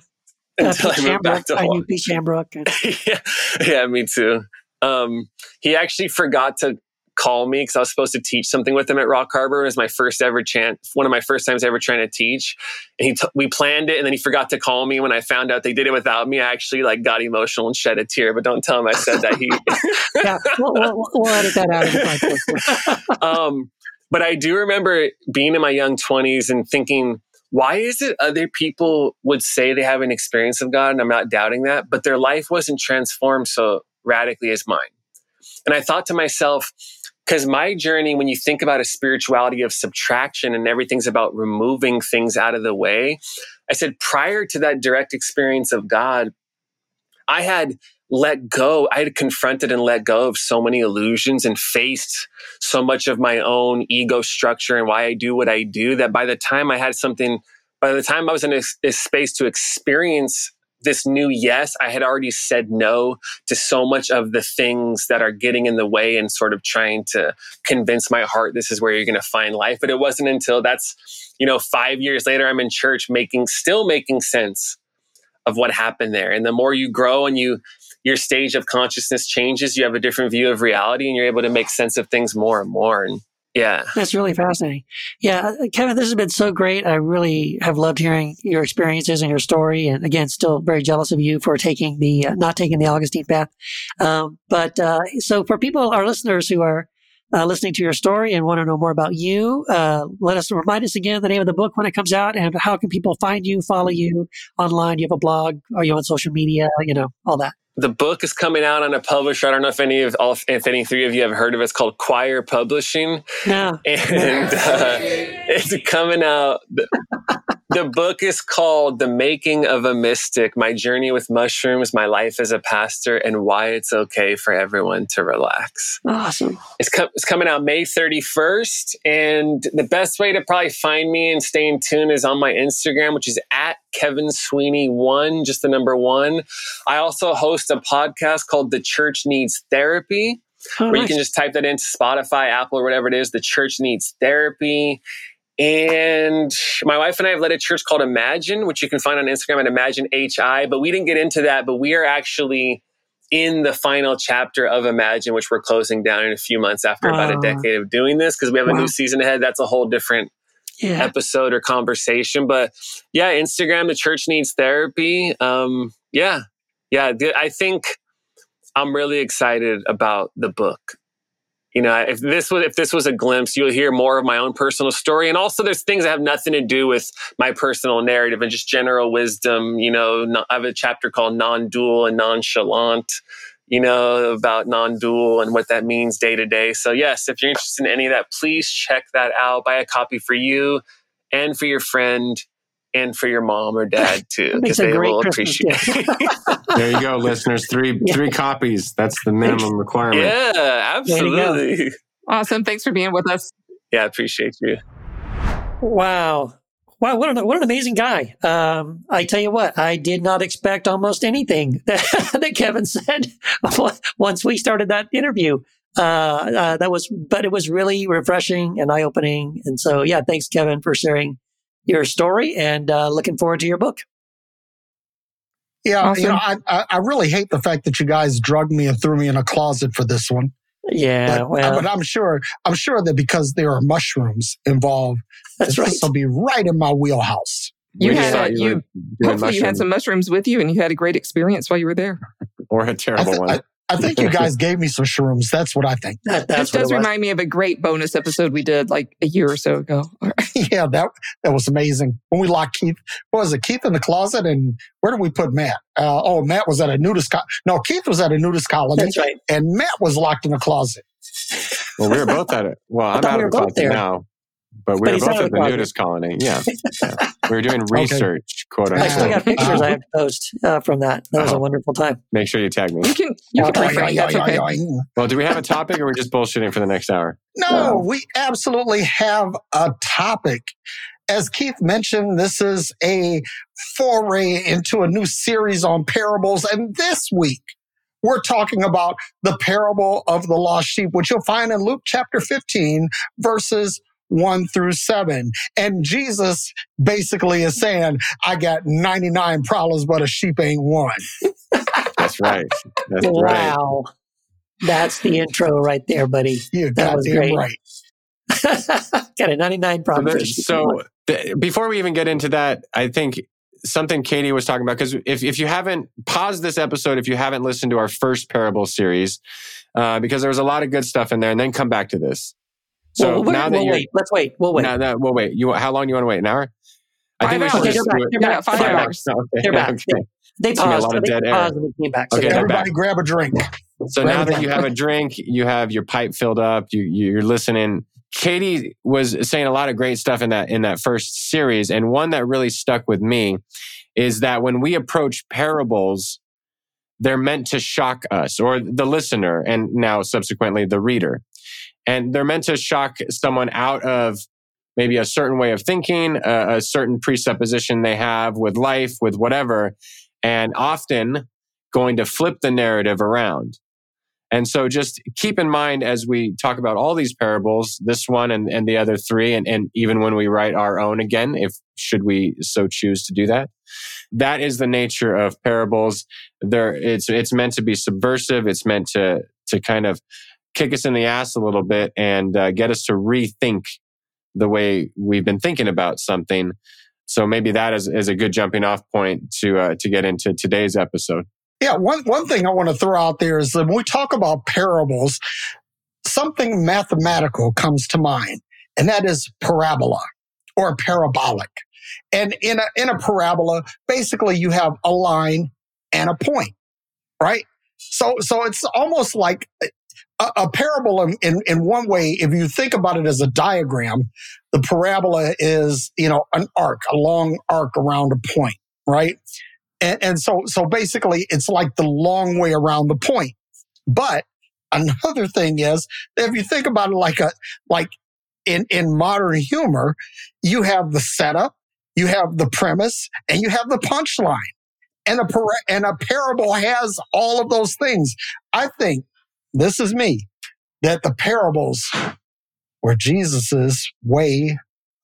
B: Until I moved back to Hawaii. I knew Pete Shamrock.
G: yeah, yeah, me too. Um, he actually forgot to call me because I was supposed to teach something with him at Rock Harbor. It was my first ever chance, one of my first times ever trying to teach. And he, t- we planned it, and then he forgot to call me. When I found out they did it without me, I actually like got emotional and shed a tear. But don't tell him I said that. He,
B: yeah, we'll, we'll, we'll edit that out. Of the
G: um, but I do remember being in my young twenties and thinking, why is it other people would say they have an experience of God, and I'm not doubting that, but their life wasn't transformed so radically as mine. And I thought to myself, because my journey, when you think about a spirituality of subtraction and everything's about removing things out of the way, I said, prior to that direct experience of God, I had let go. I had confronted and let go of so many illusions and faced so much of my own ego structure and why I do what I do that by the time I had something, by the time I was in a, a space to experience this new yes, I had already said no to so much of the things that are getting in the way and sort of trying to convince my heart this is where you're going to find life. But it wasn't until that's, you know, five years later, I'm in church making, still making sense of what happened there. And the more you grow and you, your stage of consciousness changes, you have a different view of reality and you're able to make sense of things more and more. And yeah.
B: That's really fascinating. Yeah. Uh, Kevin, this has been so great. I really have loved hearing your experiences and your story. And again, still very jealous of you for taking the, uh, not taking the Augustine path. Um, but, uh, so for people, our listeners who are, uh, listening to your story and want to know more about you, uh, let us remind us again the name of the book when it comes out and how can people find you, follow you online? You have a blog? Are you on social media? You know, all that
G: the book is coming out on a publisher. I don't know if any of all, if any three of you have heard of it. It's called Quoir Publishing.
B: No.
G: And uh, it's coming out. The book is called The Making of a Mystic My Journey with Mushrooms, My Life as a Pastor, and Why It's Okay for Everyone to Relax.
B: Awesome.
G: It's, co- it's coming out May 31st. And the best way to probably find me and stay in tune is on my Instagram, which is at Kevin Sweeney one, just the number one. I also host a podcast called The Church Needs Therapy. Oh, where nice. you can just type that into Spotify, Apple, or whatever it is. The church needs therapy. And my wife and I have led a church called Imagine, which you can find on Instagram at Imagine HI. But we didn't get into that, but we are actually in the final chapter of Imagine, which we're closing down in a few months after uh, about a decade of doing this because we have a wow. new season ahead. That's a whole different yeah. episode or conversation. But yeah, Instagram, the church needs therapy. Um, yeah, yeah. I think I'm really excited about the book you know, if this was if this was a glimpse, you'll hear more of my own personal story, and also there's things that have nothing to do with my personal narrative and just general wisdom. You know, I have a chapter called "Non-dual and Nonchalant." You know about non-dual and what that means day to day. So yes, if you're interested in any of that, please check that out. Buy a copy for you and for your friend and for your mom or dad too, because they will Christmas appreciate.
E: there you go, listeners. Three yeah. three copies. That's the minimum requirement.
G: Yeah, absolutely.
C: Awesome. Thanks for being with us.
G: Yeah, I appreciate you.
B: Wow. Wow, what an, what an amazing guy. Um, I tell you what, I did not expect almost anything that, that Kevin said once we started that interview. Uh, uh, that was, but it was really refreshing and eye opening. And so, yeah, thanks, Kevin, for sharing your story and uh, looking forward to your book.
D: Yeah, awesome. you know, I, I really hate the fact that you guys drugged me and threw me in a closet for this one.
B: Yeah,
D: but,
B: well,
D: but I'm sure I'm sure that because there are mushrooms involved,
B: that's right.
D: This will be right in my wheelhouse.
C: You we had you, you hopefully you had some mushrooms with you, and you had a great experience while you were there,
E: or a terrible th- one.
D: I, I think you guys gave me some shrooms. That's what I think.
B: That, this
C: does remind me of a great bonus episode we did like a year or so ago.
D: yeah, that that was amazing. When we locked Keith, what was it? Keith in the closet, and where did we put Matt? Uh, oh, Matt was at a nudist. Co- no, Keith was at a nudist colony.
B: That's right.
D: And Matt was locked in the closet.
E: Well, we were both at it. Well, I'm out we of the closet there. now. But we but were both at the nudist colony. Yeah. yeah. We were doing research, okay. quote unquote.
B: I still got pictures I have to post uh, from that. That was a uh-huh. wonderful time.
E: Make sure you tag me.
C: You can, you can refrain. That's okay.
E: Well, do we have a topic or are we just bullshitting for the next hour?
D: No, we absolutely have a topic. As Keith mentioned, this is a foray into a new series on parables. And this week, we're talking about the parable of the lost sheep, which you'll find in Luke chapter 15, verses 1 through 7. And Jesus basically is saying, I got 99 problems, but a sheep ain't one.
E: That's right. That's
B: wow.
E: right.
B: That's the intro right there, buddy.
D: You
B: That was great.
D: right.
B: Got a 99
E: So,
B: problem.
E: there's- so th- before we even get into that, I think something Katie was talking about, because if, if you haven't paused this episode, if you haven't listened to our first parable series, uh, because there was a lot of good stuff in there, and then come back to this. So
B: Well,
E: now that
B: we'll wait. Let's wait. We'll wait.
E: now that, well, wait, you, how long do you want to wait? An hour? I we should
C: hours.
B: Okay, they're back.
C: five
B: They're back.
C: hours.
B: They're back.
E: okay.
B: They
E: It's gonna be a
B: paused.
E: lot of
B: they
E: dead air.
B: paused and we came back. So
E: Okay,
B: they're back.
D: Everybody grab a drink.
E: So
D: Grab
E: now that you have a drink, you have your pipe filled up, you you're listening. Katie was saying a lot of great stuff in that in that first series, and one that really stuck with me is that when we approach parables, they're meant to shock us or the listener, and now subsequently the reader, and they're meant to shock someone out of maybe a certain way of thinking, a, a certain presupposition they have with life, with whatever, and often going to flip the narrative around. And so just keep in mind as we talk about all these parables, this one and, and the other three, and, and even when we write our own again, if should we so choose to do that, that is the nature of parables. There, it's it's meant to be subversive. It's meant to to kind of kick us in the ass a little bit and uh, get us to rethink the way we've been thinking about something. So maybe that is, is a good jumping off point to uh, to get into today's episode.
D: Yeah, one, one thing I want to throw out there is that when we talk about parables, something mathematical comes to mind, and that is parabola or parabolic. And in a, in a parabola, basically you have a line and a point, right? So, so it's almost like a, a parabola in, in, in one way. If you think about it as a diagram, the parabola is, you know, an arc, a long arc around a point, right? And, and so, so basically it's like the long way around the point. But another thing is if you think about it like a, like in, in modern humor, you have the setup, you have the premise, and you have the punchline. And a, par- and a parable has all of those things. I think this is me, that the parables were Jesus's way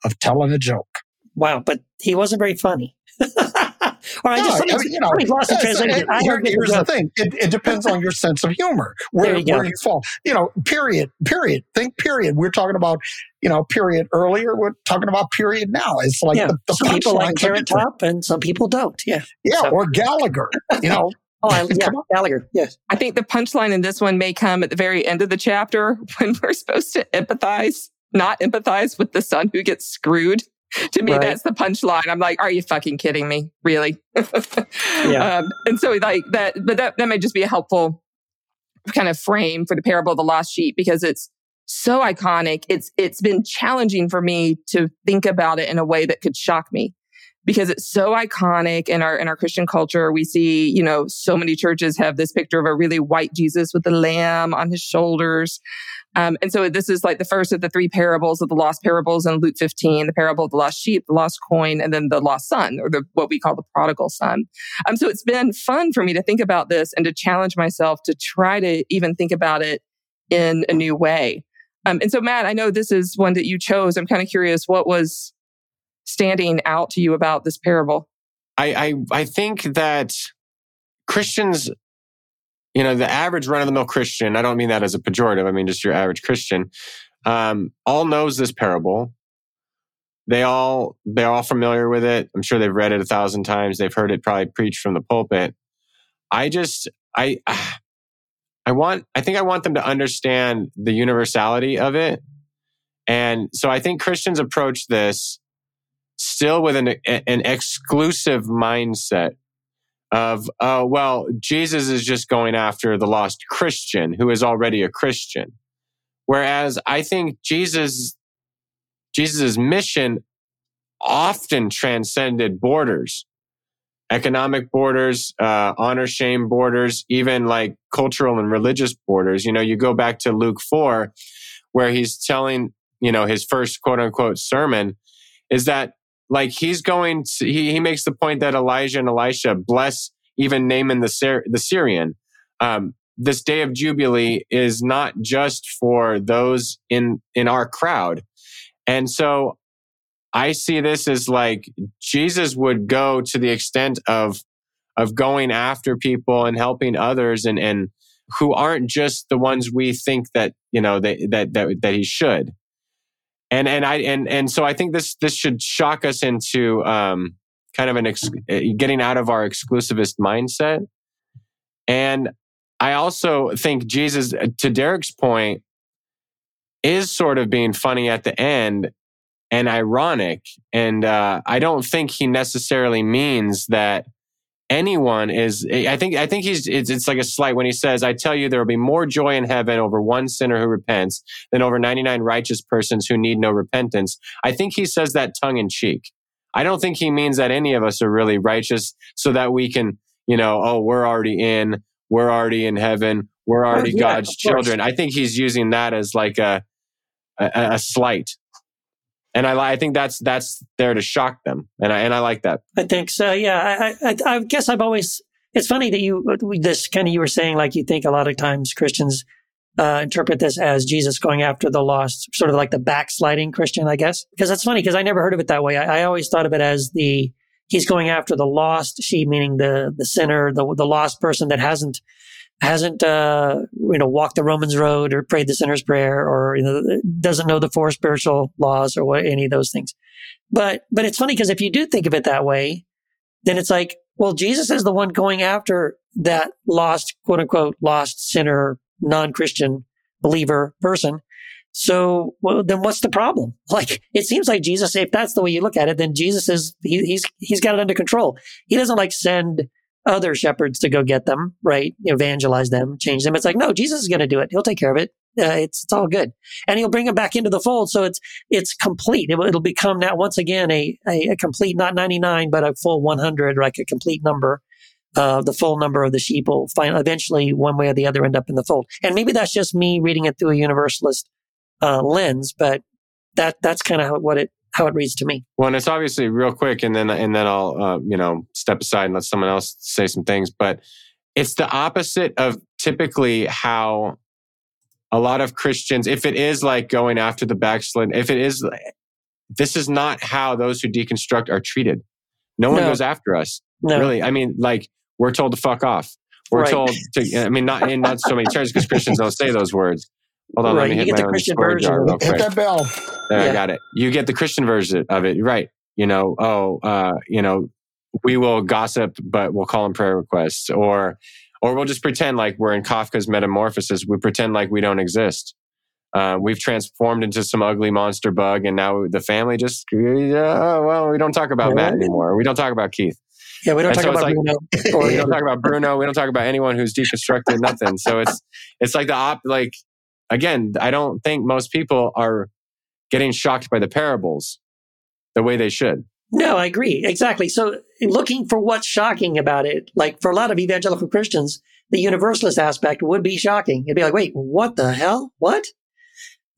D: of telling a joke.
B: Wow, but he wasn't very funny. or I
D: No,
B: just
D: I mean, you know,
B: lost
D: Yes,
B: translation.
D: here-
B: heard
D: here's the thing. It, it depends on your sense of humor, where,
B: you
D: where you fall. You know, period, period. Think period. We're talking about, you know, period earlier. We're talking about period now. It's like
B: yeah,
D: the, the
B: some people like Carrot. Top and some people don't. Yeah.
D: Yeah,
B: So-
D: or Gallagher. You know,
B: Oh, I, yeah. Gallagher. Yes.
C: I think the punchline in this one may come at the very end of the chapter when we're supposed to empathize, not empathize with the son who gets screwed. To me,
B: Right.
C: that's the punchline. I'm like, are you fucking kidding me? Really?
B: Yeah.
C: Um, and so like that, but that, that may just be a helpful kind of frame for the parable of the lost sheep because it's so iconic. It's, it's been challenging for me to think about it in a way that could shock me because it's so iconic in our in our Christian culture. We see, you know, so many churches have this picture of a really white Jesus with the lamb on his shoulders. Um, and so this is like the first of the three parables of the lost parables in Luke 15, the parable of the lost sheep, the lost coin, and then the lost son, or the what we call the prodigal son. Um, so it's been fun for me to think about this and to challenge myself to try to even think about it in a new way. Um, and so, Matt, I know this is one that you chose. I'm kind of curious what was standing out to you about this parable.
E: I, I I think that Christians, you know, the average run of the mill Christian, I don't mean that as a pejorative, I mean just your average Christian, um, all knows this parable. They all they're all familiar with it. I'm sure they've read it a thousand times. They've heard it probably preached from the pulpit. I just I I want I think I want them to understand the universality of it. And so I think Christians approach this still with an, an exclusive mindset of, oh, well, Jesus is just going after the lost Christian who is already a Christian. Whereas I think Jesus, Jesus' mission often transcended borders, economic borders, uh, honor shame borders, even like cultural and religious borders. You know, you go back to Luke 4, where he's telling, you know, his first quote unquote sermon is that like he's going to, he, he makes the point that Elijah and Elisha bless even Naaman the, the Syrian. Um, this day of Jubilee is not just for those in, in our crowd. And so I see this as like Jesus would go to the extent of, of going after people and helping others and, and who aren't just the ones we think that you know that that that, that he should and and i and and so i think this this should shock us into um kind of an ex- uh, getting out of our exclusivist mindset. And i also think jesus to derek's point is sort of being funny at the end and ironic. And uh, i don't think he necessarily means that anyone is i think i think he's it's, it's like a slight when he says i tell you there will be more joy in heaven over one sinner who repents than over 99 righteous persons who need no repentance. I think he says that tongue in cheek. I don't think he means that any of us are really righteous so that we can you know oh we're already in we're already in heaven we're already
B: yeah,
E: god's children. I think he's using that as like a a, a slight and I, I think that's that's there to shock them, and I and I like that.
B: I think so. Yeah, I, I, I guess I've always. It's funny that you this kind of you were saying like you think a lot of times Christians uh, interpret this as Jesus going after the lost, sort of like the backsliding Christian, I guess. Because that's funny because I never heard of it that way. I, I always thought of it as the he's going after the lost she meaning the the sinner, the the lost person that hasn't hasn't uh, you know walked the Romans road or prayed the sinner's prayer or you know, doesn't know the four spiritual laws or what, any of those things. But but it's funny because if you do think of it that way, then it's like, well, Jesus is the one going after that lost, quote unquote, lost sinner, non Christian believer person. So well, then what's the problem? Like it seems like Jesus, if that's the way you look at it, then Jesus is he, he's he's got it under control. He doesn't like send other shepherds to go get them, right? Evangelize them, change them. It's like, no, Jesus is going to do it. He'll take care of it. Uh, it's, it's all good. And he'll bring them back into the fold. So it's, it's complete. It, will it'll become now once again a, a, a, complete, not 99, but a full 100, like a complete number. Uh, the full number of the sheep will find eventually one way or the other end up in the fold. And maybe that's just me reading it through a universalist, uh, lens, but that, that's kind of what it, how it reads to me.
E: Well, and it's obviously real quick, and then and then I'll uh, you know step aside and let someone else say some things. But it's the opposite of typically how a lot of Christians, if it is like going after the backslid, if it is, this is not how those who deconstruct are treated. No one
B: No.
E: goes after us,
B: No.
E: really. I mean, like we're told to fuck off. We're
B: Right.
E: told to. I mean, not in not so many terms because Christians don't say those words. Hold on,
B: Right,
E: let me
B: you
E: hit
B: get
E: my
B: the Christian version.
E: real
D: Hit
E: quick.
D: that bell.
E: There,
B: Yeah.
E: I got it. You get the Christian version of it, right? You know, oh, uh, you know, we will gossip, but we'll call them prayer requests, or, or we'll just pretend like we're in Kafka's Metamorphosis. We pretend like we don't exist. Uh, we've transformed into some ugly monster bug, and now the family just, uh, well, we don't talk about Matt anymore. We don't talk about Keith.
B: Yeah, we don't
E: And
B: talk
E: so
B: about
E: like-
B: Bruno. Or,
E: We don't talk about Bruno. We don't talk about anyone who's deconstructed. Nothing. So it's it's like the op. Like again, I don't think most people are getting shocked by the parables the way they should.
B: No, I agree. Exactly. So looking for what's shocking about it, like for a lot of evangelical Christians, the universalist aspect would be shocking. It'd be like, wait, what the hell? What?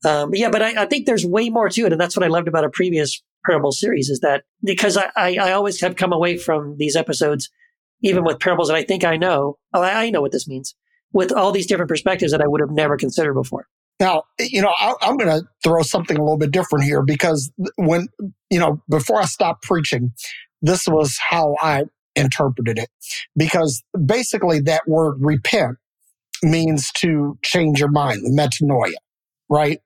B: Um, but yeah, but I, I think there's way more to it. And that's what I loved about a previous parable series is that because I, I, I always have come away from these episodes, even with parables that I think I know, oh, I, I know what this means with all these different perspectives that I would have never considered before.
D: Now, you know, I, I'm going to throw something a little bit different here because when, you know, before I stopped preaching, this was how I interpreted it. Because basically that word repent means to change your mind, the metanoia, right?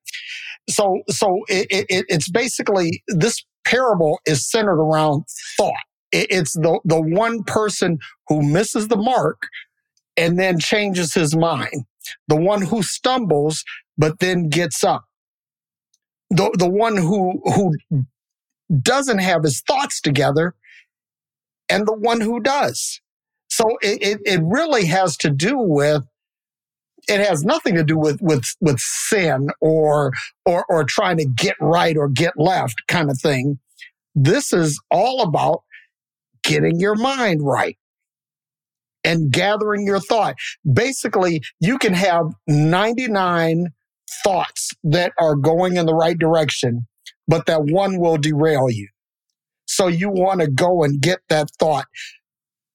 D: So, so it, it, it's basically this parable is centered around thought. It, it's the, the one person who misses the mark and then changes his mind. The one who stumbles but then gets up. The the one who who doesn't have his thoughts together, and the one who does. So it, it, it really has to do with it has nothing to do with with with sin or or or trying to get right or get left kind of thing. This is all about getting your mind right and gathering your thought. Basically, you can have 99 thoughts that are going in the right direction, but that one will derail you. So you want to go and get that thought,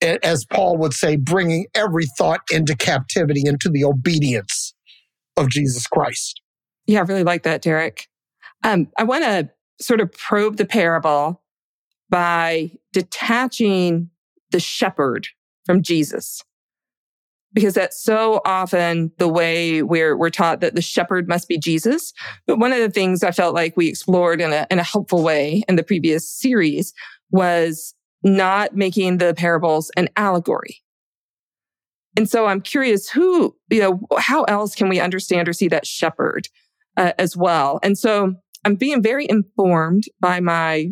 D: as Paul would say, bringing every thought into captivity, into the obedience of Jesus Christ.
C: Yeah, I really like that, Derek. Um, I want to sort of probe the parable by detaching the shepherd from Jesus. because that's so often the way we're, we're taught that the shepherd must be Jesus. But one of the things I felt like we explored in a, in a helpful way in the previous series was not making the parables an allegory. And so I'm curious who, you know, how else can we understand or see that shepherd uh, as well? And so I'm being very informed by my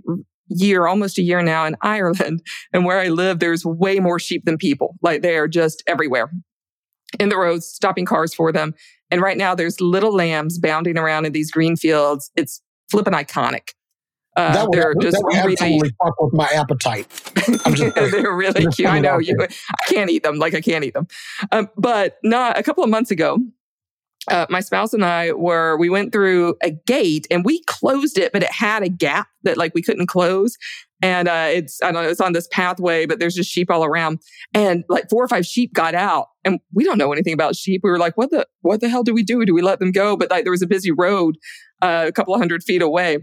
C: year, almost a year now in Ireland. And where I live, there's way more sheep than people. Like they are just everywhere in the roads, stopping cars for them. And right now there's little lambs bounding around in these green fields. It's flipping iconic.
D: Uh, that would, that would really, absolutely fuck with my appetite.
C: they're really cute. I know you. I can't eat them. Like I can't eat them. Um, but not a couple of months ago, uh, my spouse and I were, we went through a gate and we closed it, but it had a gap that like we couldn't close. And uh, it's, I don't know, it's on this pathway, but there's just sheep all around. And like four or five sheep got out and we don't know anything about sheep. We were like, what the, what the hell do we do? Do we let them go? But like there was a busy road uh, a couple of hundred feet away.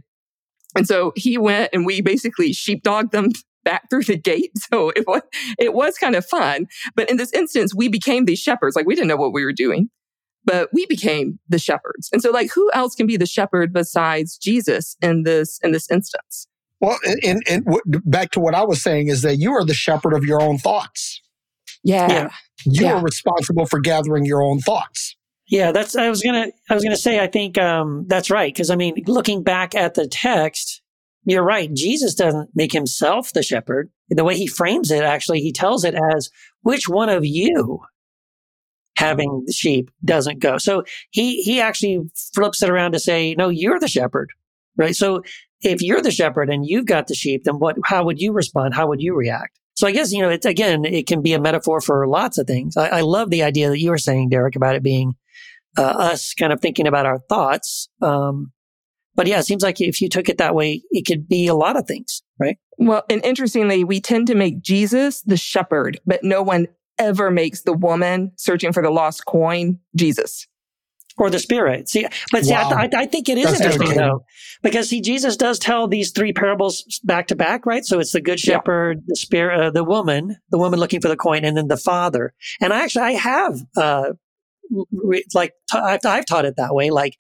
C: And so he went and we basically sheepdogged them back through the gate. So it was, it was kind of fun. But in this instance, we became these shepherds. Like we didn't know what we were doing but we became the shepherds. And so like who else can be the shepherd besides Jesus in this in this instance?
D: Well, and, and, and back to what I was saying is that you are the shepherd of your own thoughts.
C: Yeah. yeah.
D: You
C: yeah.
D: are responsible for gathering your own thoughts.
B: Yeah, that's I was gonna I was gonna say I think um, that's right because I mean looking back at the text, you're right. Jesus doesn't make himself the shepherd. The way he frames it, actually, he tells it as which one of you having the sheep doesn't go. So he, he actually flips it around to say, no, you're the shepherd, right? So if you're the shepherd and you've got the sheep, then what, how would you respond? How would you react? So I guess, you know, it's again, it can be a metaphor for lots of things. I, I love the idea that you were saying, Derek, about it being uh, us kind of thinking about our thoughts. Um, but yeah, it seems like if you took it that way, it could be a lot of things, right?
C: Well, and interestingly, we tend to make Jesus the shepherd, but no one ever makes the woman searching for the lost coin Jesus.
B: Or the spirit. See, but see, wow. I, th- I, think it is That's interesting though, because see, Jesus does tell these three parables back to back, right? So it's the good shepherd, yeah. the spirit, uh, the woman, the woman looking for the coin, and then the father. And I actually, I have, uh, re- like, t- I've, I've taught it that way, like,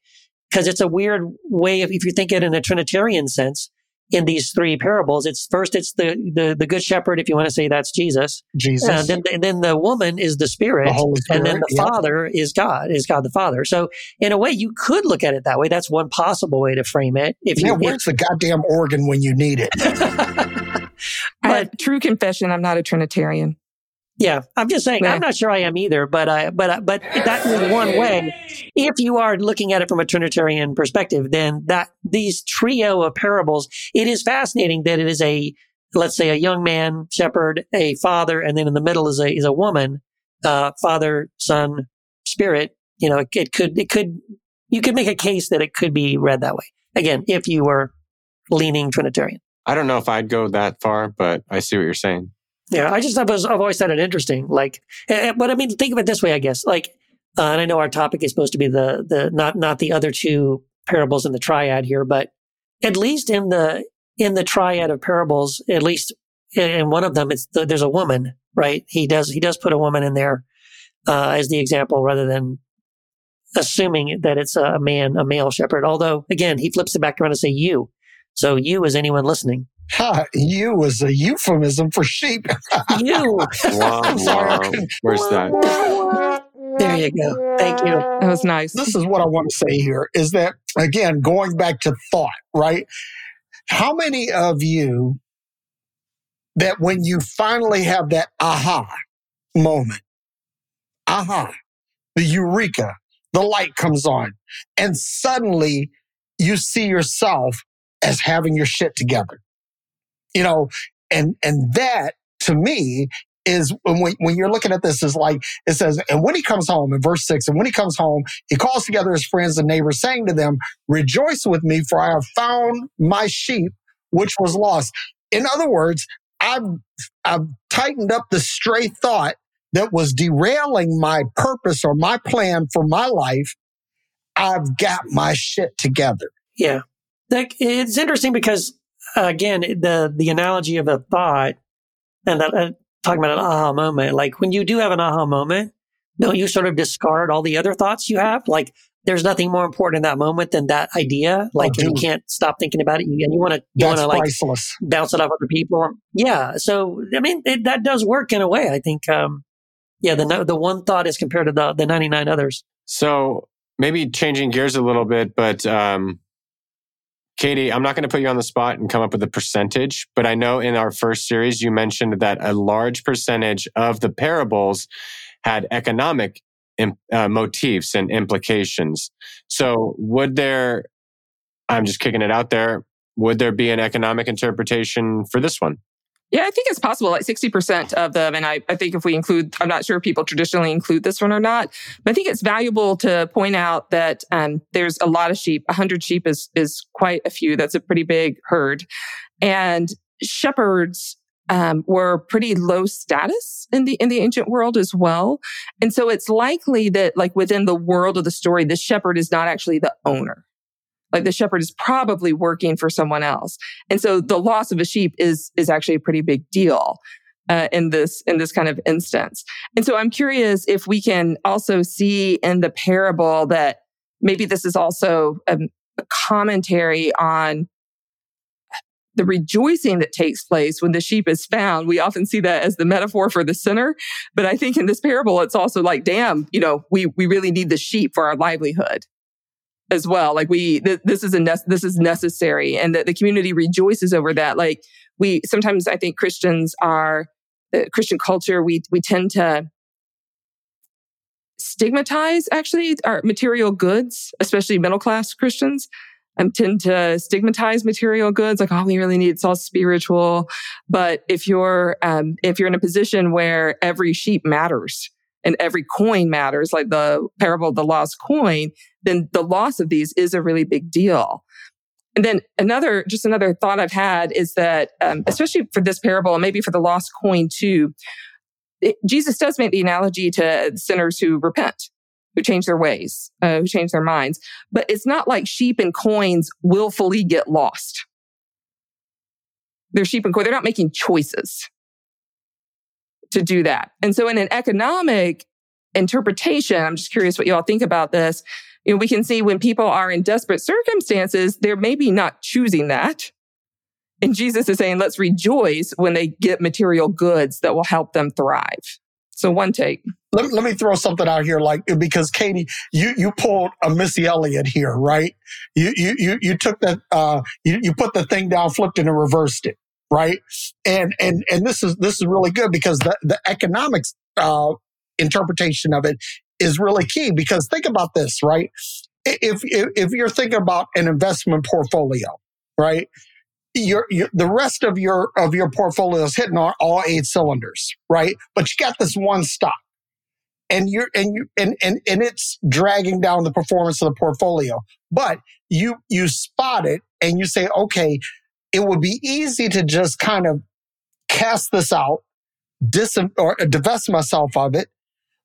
B: because it's a weird way of, if you think it in a Trinitarian sense, in these three parables. It's first, it's the, the, the good shepherd, if you want to say that's Jesus.
D: Jesus.
B: And then, and then the woman is the spirit,
D: the
B: spirit and then the yep. father is God, is God the Father. So in a way, you could look at it that way. That's one possible way to frame it.
D: If yeah, you, where's the goddamn organ when you need it?
C: but true confession, I'm not a Trinitarian.
B: Yeah, I'm just saying. Yeah. I'm not sure I am either, but I, but but that is one way. If you are looking at it from a Trinitarian perspective, then that these trio of parables, it is fascinating that it is a let's say a young man shepherd, a father, and then in the middle is a is a woman, uh, father, son, spirit. You know, it, it could it could you could make a case that it could be read that way. Again, if you were leaning Trinitarian.
E: I don't know if I'd go that far, but I see what you're saying.
B: Yeah, I just I've, I've always found it interesting. Like, but I mean, think of it this way, I guess. Like, uh, and I know our topic is supposed to be the the not not the other two parables in the triad here, but at least in the in the triad of parables, at least in one of them, it's the, there's a woman, right? He does he does put a woman in there uh, as the example rather than assuming that it's a man, a male shepherd. Although again, he flips it back around to say you. So you, as anyone listening,
D: Ha, you was a euphemism for sheep.
B: you.
E: wow, wow. Where's that?
B: There you go. Thank you.
C: That was nice.
D: This is what I want to say here is that, again, going back to thought, right? How many of you that when you finally have that aha moment, aha, the eureka, the light comes on, and suddenly you see yourself as having your shit together? You know, and, and that to me is when, when you're looking at this is like it says and when he comes home in verse 6 and when he comes home he calls together his friends and neighbors saying to them rejoice with me for i have found my sheep which was lost in other words i've i've tightened up the stray thought that was derailing my purpose or my plan for my life. I've got my shit together.
B: Yeah. Like it's interesting because again, the the analogy of a thought and that, uh, talking about an aha moment, like when you do have an aha moment, don't you sort of discard all the other thoughts you have? Like there's nothing more important in that moment than that idea. Like
D: Oh,
B: you can't stop thinking about it, you, and you want to you want to like
D: priceless.
B: bounce it off other people. Yeah. So I mean, it, that does work in a way. I think. Um, yeah. The the one thought is compared to the the 99 others.
E: So maybe changing gears a little bit, but um, Katie, I'm not going to put you on the spot and come up with a percentage, but I know in our first series you mentioned that a large percentage of the parables had economic uh, motifs and implications. So would there, I'm just kicking it out there, would there be an economic interpretation for this one?
C: Yeah, I think it's possible. Like 60% of them. And I, I think if we include, I'm not sure if people traditionally include this one or not, but I think it's valuable to point out that um, there's a lot of sheep. 100 sheep is, is quite a few. That's a pretty big herd. And shepherds um, were pretty low status in the in the ancient world as well, and so it's likely that like within the world of the story, the shepherd is not actually the owner. Like the shepherd is probably working for someone else. And so the loss of a sheep is, is actually a pretty big deal. Uh, in this in this kind of instance, and so I'm curious if we can also see in the parable that maybe this is also a, a commentary on the rejoicing that takes place when the sheep is found. We often see that as the metaphor for the sinner, but I think in this parable, it's also like, damn, you know, we we really need the sheep for our livelihood as well. Like we, th- this is a ne- this is necessary, and that the community rejoices over that. Like we sometimes, I think Christians are the Christian culture. We we tend to stigmatize actually our material goods, especially middle class Christians. Um, tend to stigmatize material goods like, oh, we really need it's all spiritual. But if you're um, if you're in a position where every sheep matters and every coin matters, like the parable of the lost coin, then the loss of these is a really big deal. And then another, just another thought I've had is that, um, especially for this parable and maybe for the lost coin too, it, Jesus does make the analogy to sinners who repent, who change their ways, uh, who change their minds. But it's not like sheep and coins willfully get lost. They're sheep and coin. They're not making choices to do that. And so in an economic interpretation, I'm just curious what you all think about this. You know, we can see when people are in desperate circumstances, they're maybe not choosing that. And Jesus is saying, let's rejoice when they get material goods that will help them thrive. So one take.
D: let, let me throw something out here, like because Katie, you you pulled a Missy Elliott here, right? You you you you took that uh you you put the thing down, flipped it, and reversed it, right? And and and this is this is really good because the the economics uh interpretation of it is really key because think about this, right? If if, if you're thinking about an investment portfolio, right? Your, the rest of your of your portfolio is hitting on all eight cylinders, right? But you got this one stock and you're and you and and and it's dragging down the performance of the portfolio. But you you spot it and you say, okay, it would be easy to just kind of cast this out, dis or divest myself of it,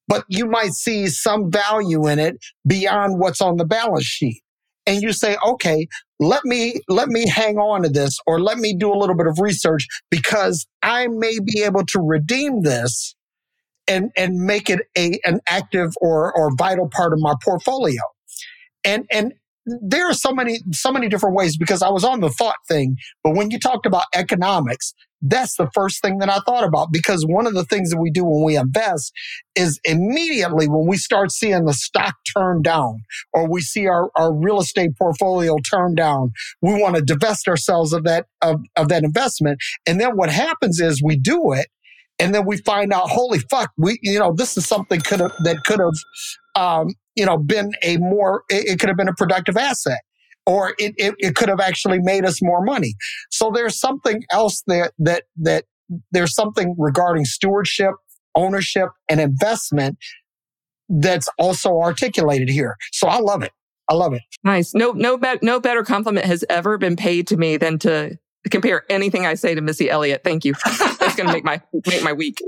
D: but you might see some value in it beyond what's on the balance sheet. And you say, okay, let me let me hang on to this or let me do a little bit of research because I may be able to redeem this and and make it a an active or or vital part of my portfolio. And and there are so many so many different ways because I was on the thought thing, but when you talked about economics, that's the first thing that I thought about because one of the things that we do when we invest is immediately when we start seeing the stock turn down or we see our, our real estate portfolio turn down, we want to divest ourselves of that of, of that investment. And then what happens is we do it and then we find out, holy fuck, we you know, this is something could have that could have um, you know, been a more it, it could have been a productive asset. Or it, it, it could have actually made us more money. So there's something else that that that there's something regarding stewardship, ownership, and investment that's also articulated here. So I love it. I love it.
C: Nice. No, no, be- no better compliment has ever been paid to me than to compare anything I say to Missy Elliott. Thank you. That's going to make my make my week.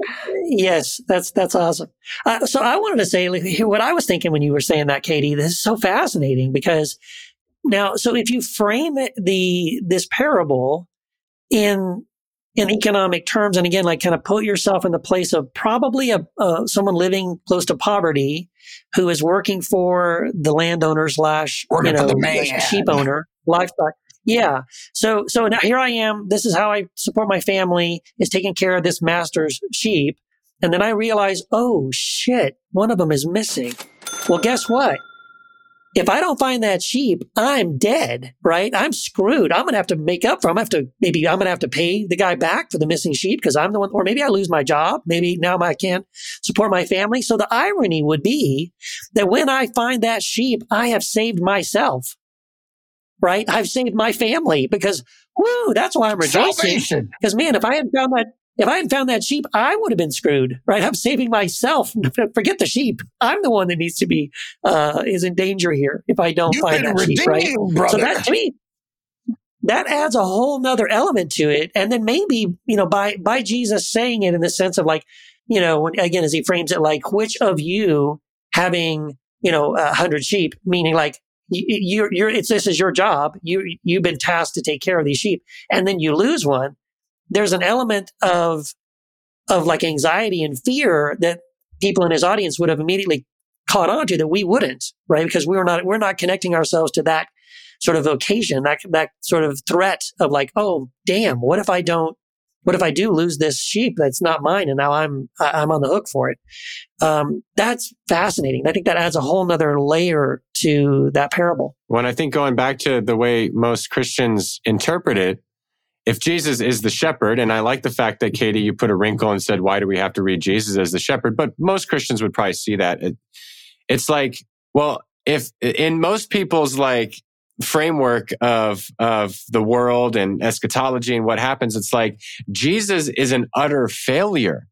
B: Yes, that's that's awesome. Uh, so I wanted to say like, what I was thinking when you were saying that, Katie. This is so fascinating because now, so if you frame it, the this parable in in economic terms, and again, like kind of put yourself in the place of probably a uh, someone living close to poverty who is working for the landowner slash you know sheep owner livestock. Yeah. So so now here I am. This is how I support my family is taking care of this master's sheep. And then I realize, oh shit, one of them is missing. Well, guess what? If I don't find that sheep, I'm dead, right? I'm screwed. I'm going to have to make up for, I'm going to have to, maybe I'm going to have to pay the guy back for the missing sheep because I'm the one, or maybe I lose my job. Maybe now I can't support my family. So the irony would be that when I find that sheep, I have saved myself, right? I've saved my family because, woo, that's why I'm rejoicing. Because man, if I had found that, if I had found that sheep, I would have been screwed, right? I'm saving myself. Forget the sheep. I'm the one that needs to be, uh, is in danger here if I don't
D: You've
B: find that sheep, right?
D: brother.
B: So that to me, that adds a whole nother element to it. And then maybe, you know, by, by Jesus saying it in the sense of like, you know, when, again, as he frames it, like, which of you having, you know, a hundred sheep, meaning like, you, you're, you're, it's, this is your job. You, you've been tasked to take care of these sheep and then you lose one. There's an element of, of like anxiety and fear that people in his audience would have immediately caught on to that we wouldn't, right? Because we're not, we're not connecting ourselves to that sort of occasion, that, that sort of threat of like, oh, damn, what if I don't, what if I do lose this sheep that's not mine and now I'm, I'm on the hook for it? Um, that's fascinating. I think that adds a whole nother layer to that parable.
E: When I think going back to the way most Christians interpret it, if Jesus is the shepherd, and I like the fact that Katie, you put a wrinkle and said, why do we have to read Jesus as the shepherd? But most Christians would probably see that. It- it's like, well, if in most people's like framework of, of the world and eschatology and what happens, it's like Jesus is an utter failure.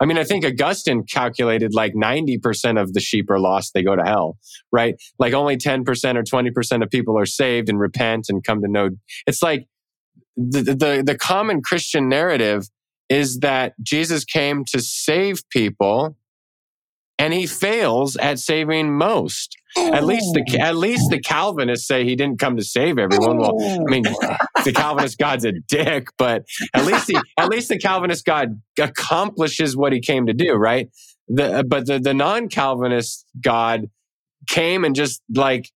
E: I mean, I think Augustine calculated like 90% of the sheep are lost. They go to hell, right? Like only 10% or 20% of people are saved and repent and come to know. It's like the, the, the common Christian narrative is that Jesus came to save people and he fails at saving most. At least the, oh. at least the Calvinists say he didn't come to save everyone. Well, I mean, oh. the Calvinist God's a dick, but at least the, at least the Calvinist God accomplishes what he came to do, right? The, but the, the non-Calvinist God came and just like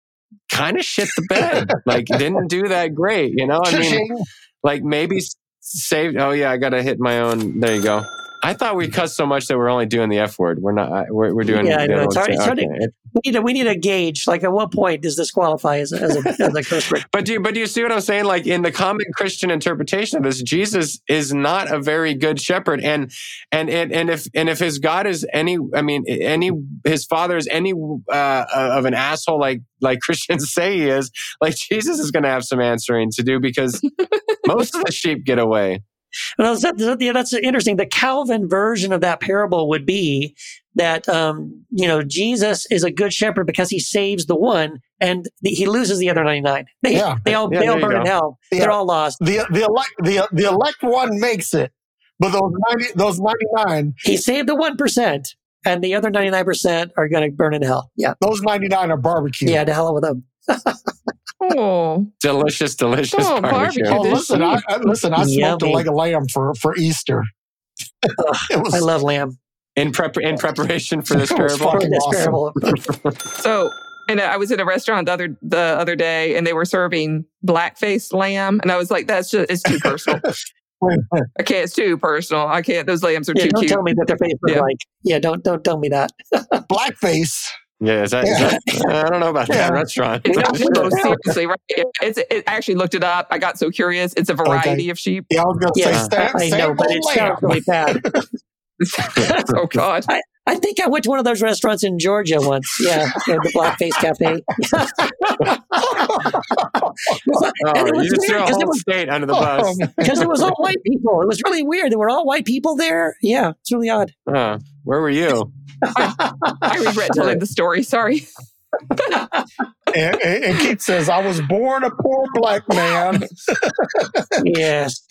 E: kind of shit the bed, like didn't do that great, you know? I mean. Like maybe saved. Oh yeah, I got to hit my own. There you go. I thought we cussed so much that we're only doing the F word. We're not. uh, We're, we're doing.
B: Yeah, I know. It's hard- it's to-
E: Okay.
B: We need a, we need a gauge. Like at what point does this qualify as a, as a, as a curse word?
E: But do you, but do you see what I'm saying? Like in the common Christian interpretation of this, Jesus is not a very good shepherd, and and and, and if and if his God is any, I mean, any his father is any uh, of an asshole like like Christians say he is, like Jesus is going to have some answering to do because most of the sheep get away.
B: Well, yeah, that's interesting. The Calvin version of that parable would be that, um, you know, Jesus is a good shepherd because he saves the one and the, he loses the other 99. They,
D: Yeah.
B: they all,
E: Yeah,
B: they all burn in hell.
D: Yeah.
B: They're all lost.
D: The the elect the the elect one makes it, but those ninety those ninety nine
B: He saved the 1% and the other 99% are going to burn in hell. Yeah.
D: those ninety nine are barbecue.
B: Yeah. To hell with them.
C: Oh,
E: Delicious, delicious
C: Oh,
E: barbecue.
C: barbecue.
D: Oh, listen, I, I- listen, I smoked a leg of lamb for for Easter. it was
B: I love lamb.
E: In prep in preparation for this
D: It was
E: parable.
B: This
D: awesome.
B: parable.
C: so and I was in a restaurant the other the other day, and they were serving black-faced lamb, and I was like, "That's just it's too personal. I can't. It's too personal. I can't. Those lambs are
B: Yeah,
C: too
B: don't
C: cute."
B: tell me that their face was
C: Yeah.
B: like, yeah, don't, don't tell me that.
D: Blackface.
E: Yeah, is that, is
D: Yeah.
E: that uh, I don't know about
D: Yeah.
E: that restaurant.
C: It's no, seriously, right? It's. It, I actually looked it up. I got so curious. It's a variety of sheep.
D: Yeah, I was gonna
B: Yeah,
D: say stand,
B: I, I know, but it sounds really bad.
C: oh God!
B: I think I went to one of those restaurants in Georgia once. Yeah, the, the Blackface Cafe.
E: Oh,
B: And it
E: you just threw
B: weird
E: a
B: 'cause it
E: whole
B: was-
E: state under the oh, bus.
B: Because it was all white people. It was really weird. There were all white people there. Yeah, it's really odd.
E: Oh, where were you?
C: I regret telling the story. Sorry.
D: and, and, and Keith says, I was born a poor black man.
B: yes,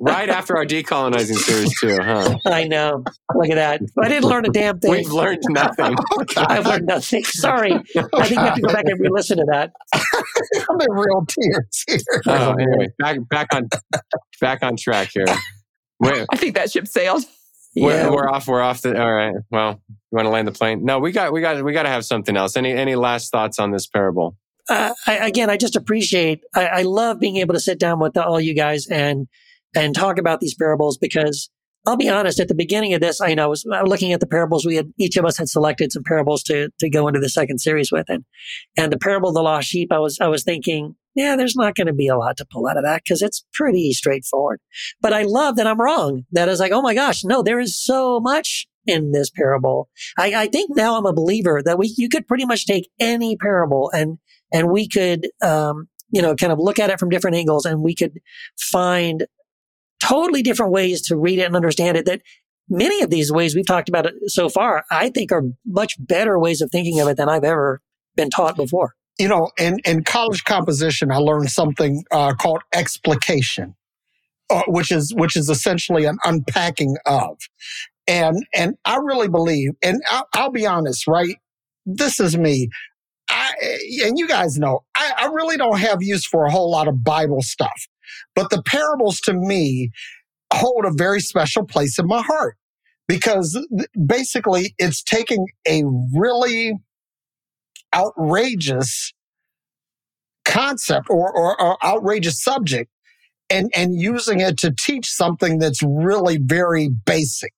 E: right after our decolonizing series too, huh?
B: I know. Look at that. I didn't learn a damn thing.
E: We've learned nothing.
B: I've learned nothing. Sorry. I think you have to go back and re-listen to that.
D: I'm in real tears here.
E: Oh, anyway, back back on back on track here. We're,
C: I think that ship sailed.
B: Yeah.
E: we're, we're off. We're off. The, all right. Well, you want to land the plane? No, we got we got we got to have something else. Any any last thoughts on this parable?
B: uh, I, again, I just appreciate. I, I love being able to sit down with all you guys and and talk about these parables because I'll be honest. At the beginning of this, I know I was looking at the parables. We had each of us had selected some parables to to go into the second series with, and and the parable of the lost sheep. I was I was thinking, yeah, there's not going to be a lot to pull out of that because it's pretty straightforward. But I love that I'm wrong. That is like, oh my gosh, no, there is so much in this parable. I, I think now I'm a believer that we you could pretty much take any parable and and we could um, you know kind of look at it from different angles and we could find totally different ways to read it and understand it that many of these ways we've talked about it so far i think are much better ways of thinking of it than i've ever been taught before
D: You know, in, in college composition, I learned something uh, called explication, uh, which is which is essentially an unpacking of. And and I really believe, and I'll, I'll be honest, right? This is me. I, and you guys know, I, I really don't have use for a whole lot of Bible stuff. But the parables to me hold a very special place in my heart because basically it's taking a really outrageous concept or, or, or outrageous subject and, and using it to teach something that's really very basic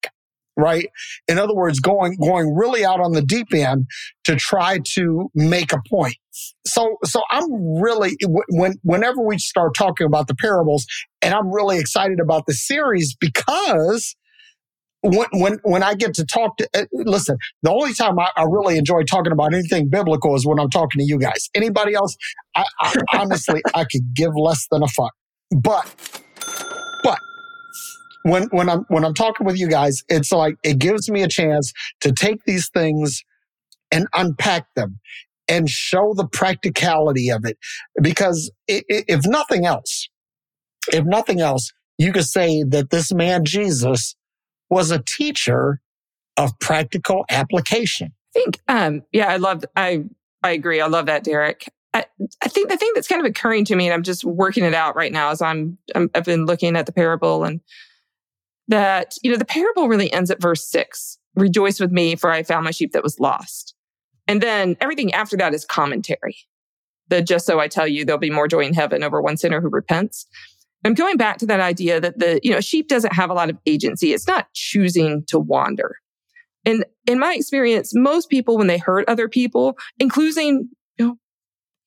D: right? In other words going going really out on the deep end to try to make a point so so i'm really when whenever we start talking about the parables and i'm really excited about the series because when when when I get to talk to uh, listen, the only time I, I, really enjoy talking about anything biblical is when I'm talking to you guys. Anybody else, I, I honestly I could give less than a fuck. But but when when I'm when I'm talking with you guys, it's like it gives me a chance to take these things and unpack them and show the practicality of it. Because if nothing else, if nothing else, you could say that this man Jesus was a teacher of practical application.
C: I think, um, yeah, I love, I, I agree. I love that, Derek. I, I think the thing that's kind of occurring to me, and I'm just working it out right now as I'm, I'm I've been looking at the parable and that, you know, the parable really ends at verse six. Rejoice with me, for I found my sheep that was lost. And then everything after that is commentary. The just so I tell you, there'll be more joy in heaven over one sinner who repents. I'm going back to that idea that the, you know, sheep doesn't have a lot of agency. It's not choosing to wander. And in my experience, most people, when they hurt other people, including, you know,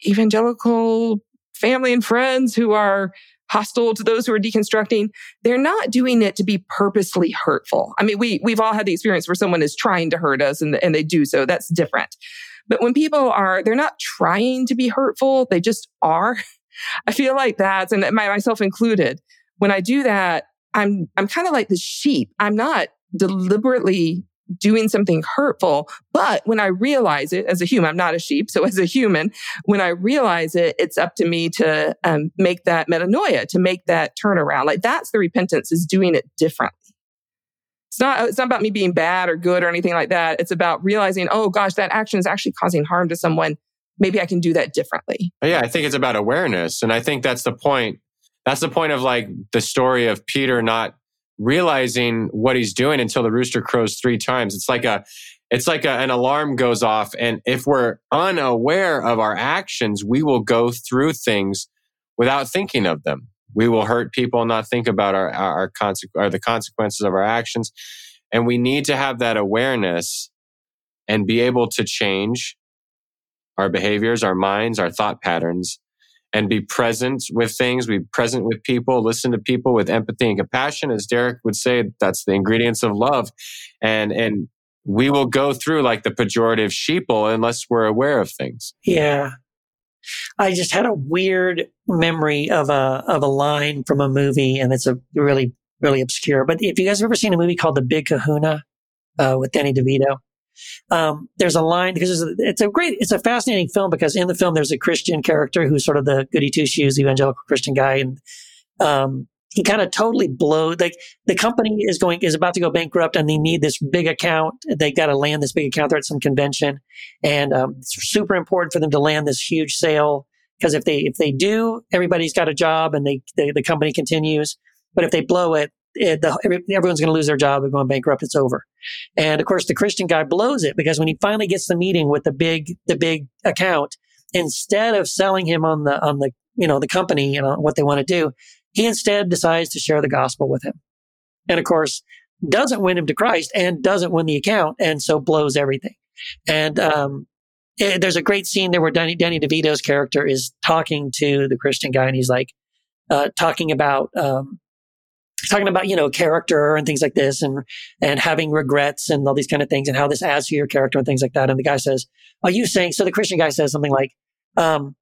C: evangelical family and friends who are hostile to those who are deconstructing, they're not doing it to be purposely hurtful. I mean, we, we've all had the experience where someone is trying to hurt us and, and they do so. That's different. But when people are, they're not trying to be hurtful. They just are. I feel like that's, and my, myself included, when I do that, I'm, I'm kind of like the sheep. I'm not deliberately doing something hurtful. But when I realize it as a human, I'm not a sheep. So as a human, when I realize it, it's up to me to um, make that metanoia, to make that turnaround. Like that's the repentance is doing it differently. It's not, it's not about me being bad or good or anything like that. It's about realizing, oh gosh, that action is actually causing harm to someone maybe I can do that differently.
E: Yeah, I think it's about awareness. And I think that's the point. That's the point of like the story of Peter not realizing what he's doing until the rooster crows three times. It's like a, it's like a, an alarm goes off. And if we're unaware of our actions, we will go through things without thinking of them. We will hurt people and not think about our, our, our conse- or the consequences of our actions. And we need to have that awareness and be able to change our behaviors, our minds, our thought patterns, and be present with things, be present with people, listen to people with empathy and compassion. As Derek would say, that's the ingredients of love. And, and we will go through like the pejorative sheeple unless we're aware of things.
B: Yeah. I just had a weird memory of a, of a line from a movie and it's a really, really obscure. But if you guys have ever seen a movie called The Big Kahuna, uh, with Danny DeVito, Um, there's a line because it's a, it's a great, it's a fascinating film because in the film there's a Christian character who's sort of the goody two shoes evangelical Christian guy, and um, he kind of totally blowed. Like the company is going is about to go bankrupt, and they need this big account. They got to land this big account. They're at some convention, and um, it's super important for them to land this huge sale because if they if they do, everybody's got a job, and they, they the company continues. But if they blow it, it the, everyone's going to lose their job. They're going bankrupt. It's over. And of course, the Christian guy blows it because when he finally gets the meeting with the big the big account, instead of selling him on the on the you know the company you know what they want to do he instead decides to share the gospel with him. And of course, doesn't win him to Christ and doesn't win the account and so blows everything. And, um, it, eh, there's a great scene there where Danny, Danny DeVito's character is talking to the Christian guy and he's like, uh, talking about, um, talking about, you know, character and things like this and, and having regrets and all these kind of things and how this adds to your character and things like that. And the guy says, are you saying, so the Christian guy says something like, um,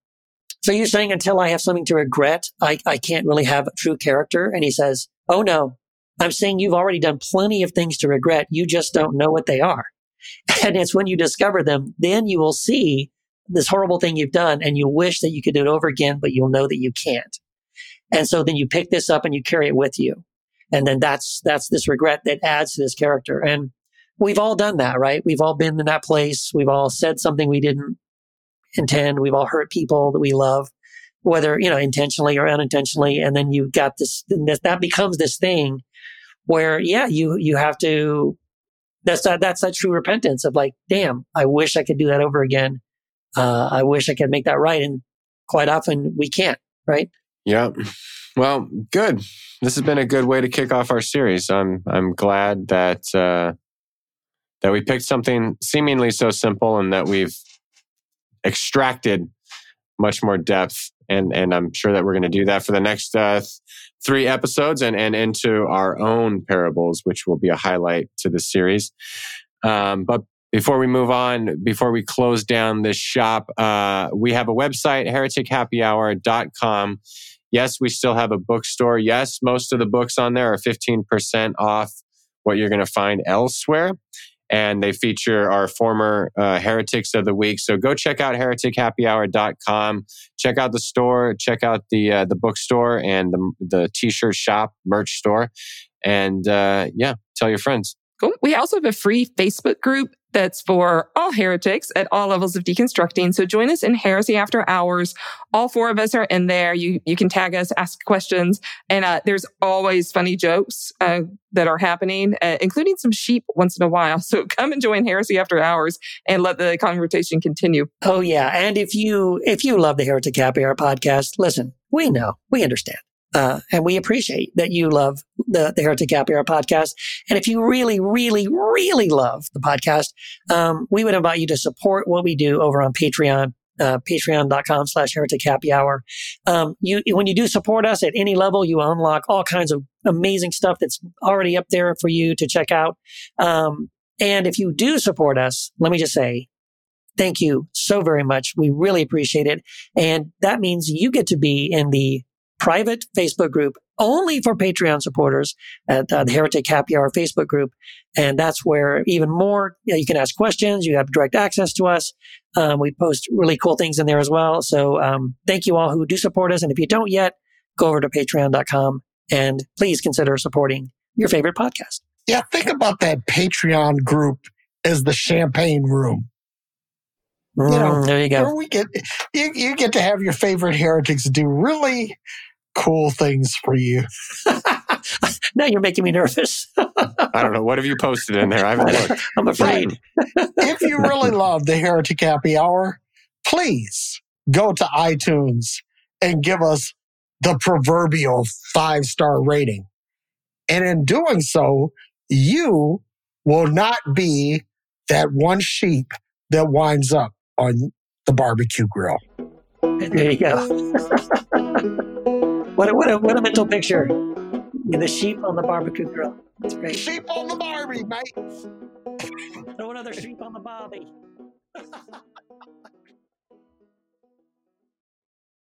B: so you're saying until I have something to regret, I, I can't really have a true character? And he says, Oh no, I'm saying you've already done plenty of things to regret. You just don't know what they are. And it's when you discover them, then you will see this horrible thing you've done and you wish that you could do it over again, but you'll know that you can't. And so then you pick this up and you carry it with you. And then that's, that's this regret that adds to this character. And we've all done that, right? We've all been in that place. We've all said something we didn't intend. We've all hurt people that we love, whether, you know, intentionally or unintentionally. And then you've got this, that becomes this thing where, yeah, you, you have to, that's that, that's that true repentance of like, damn, I wish I could do that over again. Uh, I wish I could make that right. And quite often we can't, right?
E: Yeah. Well, good. This has been a good way to kick off our series. I'm I'm glad that uh, that we picked something seemingly so simple and that we've extracted much more depth. And, and I'm sure that we're going to do that for the next uh, three episodes and, and into our own parables, which will be a highlight to the series. Um, but before we move on, before we close down this shop, uh, we have a website, heretichappyhour.com. Yes, we still have a bookstore. Yes, most of the books on there are 15% off what you're going to find elsewhere and they feature our former uh, heretics of the week. So go check out heretichappyhour.com. Check out the store, check out the uh, the bookstore and the the t-shirt shop, merch store, and uh, yeah, tell your friends.
C: Cool. We also have a free Facebook group that's for all heretics at all levels of deconstructing. So join us in Heresy After Hours. All four of us are in there. You you can tag us, ask questions, and uh, there's always funny jokes uh, that are happening, uh, including some sheep once in a while. So come and join Heresy After Hours and let the conversation continue.
B: Oh yeah, and if you if you love the Heretic Happy Hour podcast, listen, we know, we understand. Uh, and we appreciate that you love the, the Heretic Hour podcast. And if you really, really, really love the podcast, um, we would invite you to support what we do over on Patreon. Uh, patreon.com slash heretic happy hour. Um, you, when you do support us at any level, you unlock all kinds of amazing stuff that's already up there for you to check out. Um, and if you do support us, let me just say, thank you so very much. We really appreciate it. And that means you get to be in the private Facebook group only for Patreon supporters at uh, the Heretic Happy Hour Facebook group. And that's where even more, you, know, you can ask questions. You have direct access to us. Um, we post really cool things in there as well. So um, thank you all who do support us. And if you don't yet, go over to patreon.com and please consider supporting your favorite podcast.
D: Yeah, think about that Patreon group as the champagne room.
B: Mm, you know, there you go.
D: we get you, you get to have your favorite heretics do really cool things for you.
B: now you're making me nervous.
E: I don't know. What have you posted in there? I haven't looked.
B: I'm afraid.
D: if you really love the Heretic Happy Hour, please go to iTunes and give us the proverbial five star rating. And in doing so, you will not be that one sheep that winds up on the barbecue grill.
B: There you go. what, a, what, a, what a mental picture. The sheep on the barbecue grill. That's great.
D: Sheep on the barbie, mate.
B: Throw another sheep on the barbie.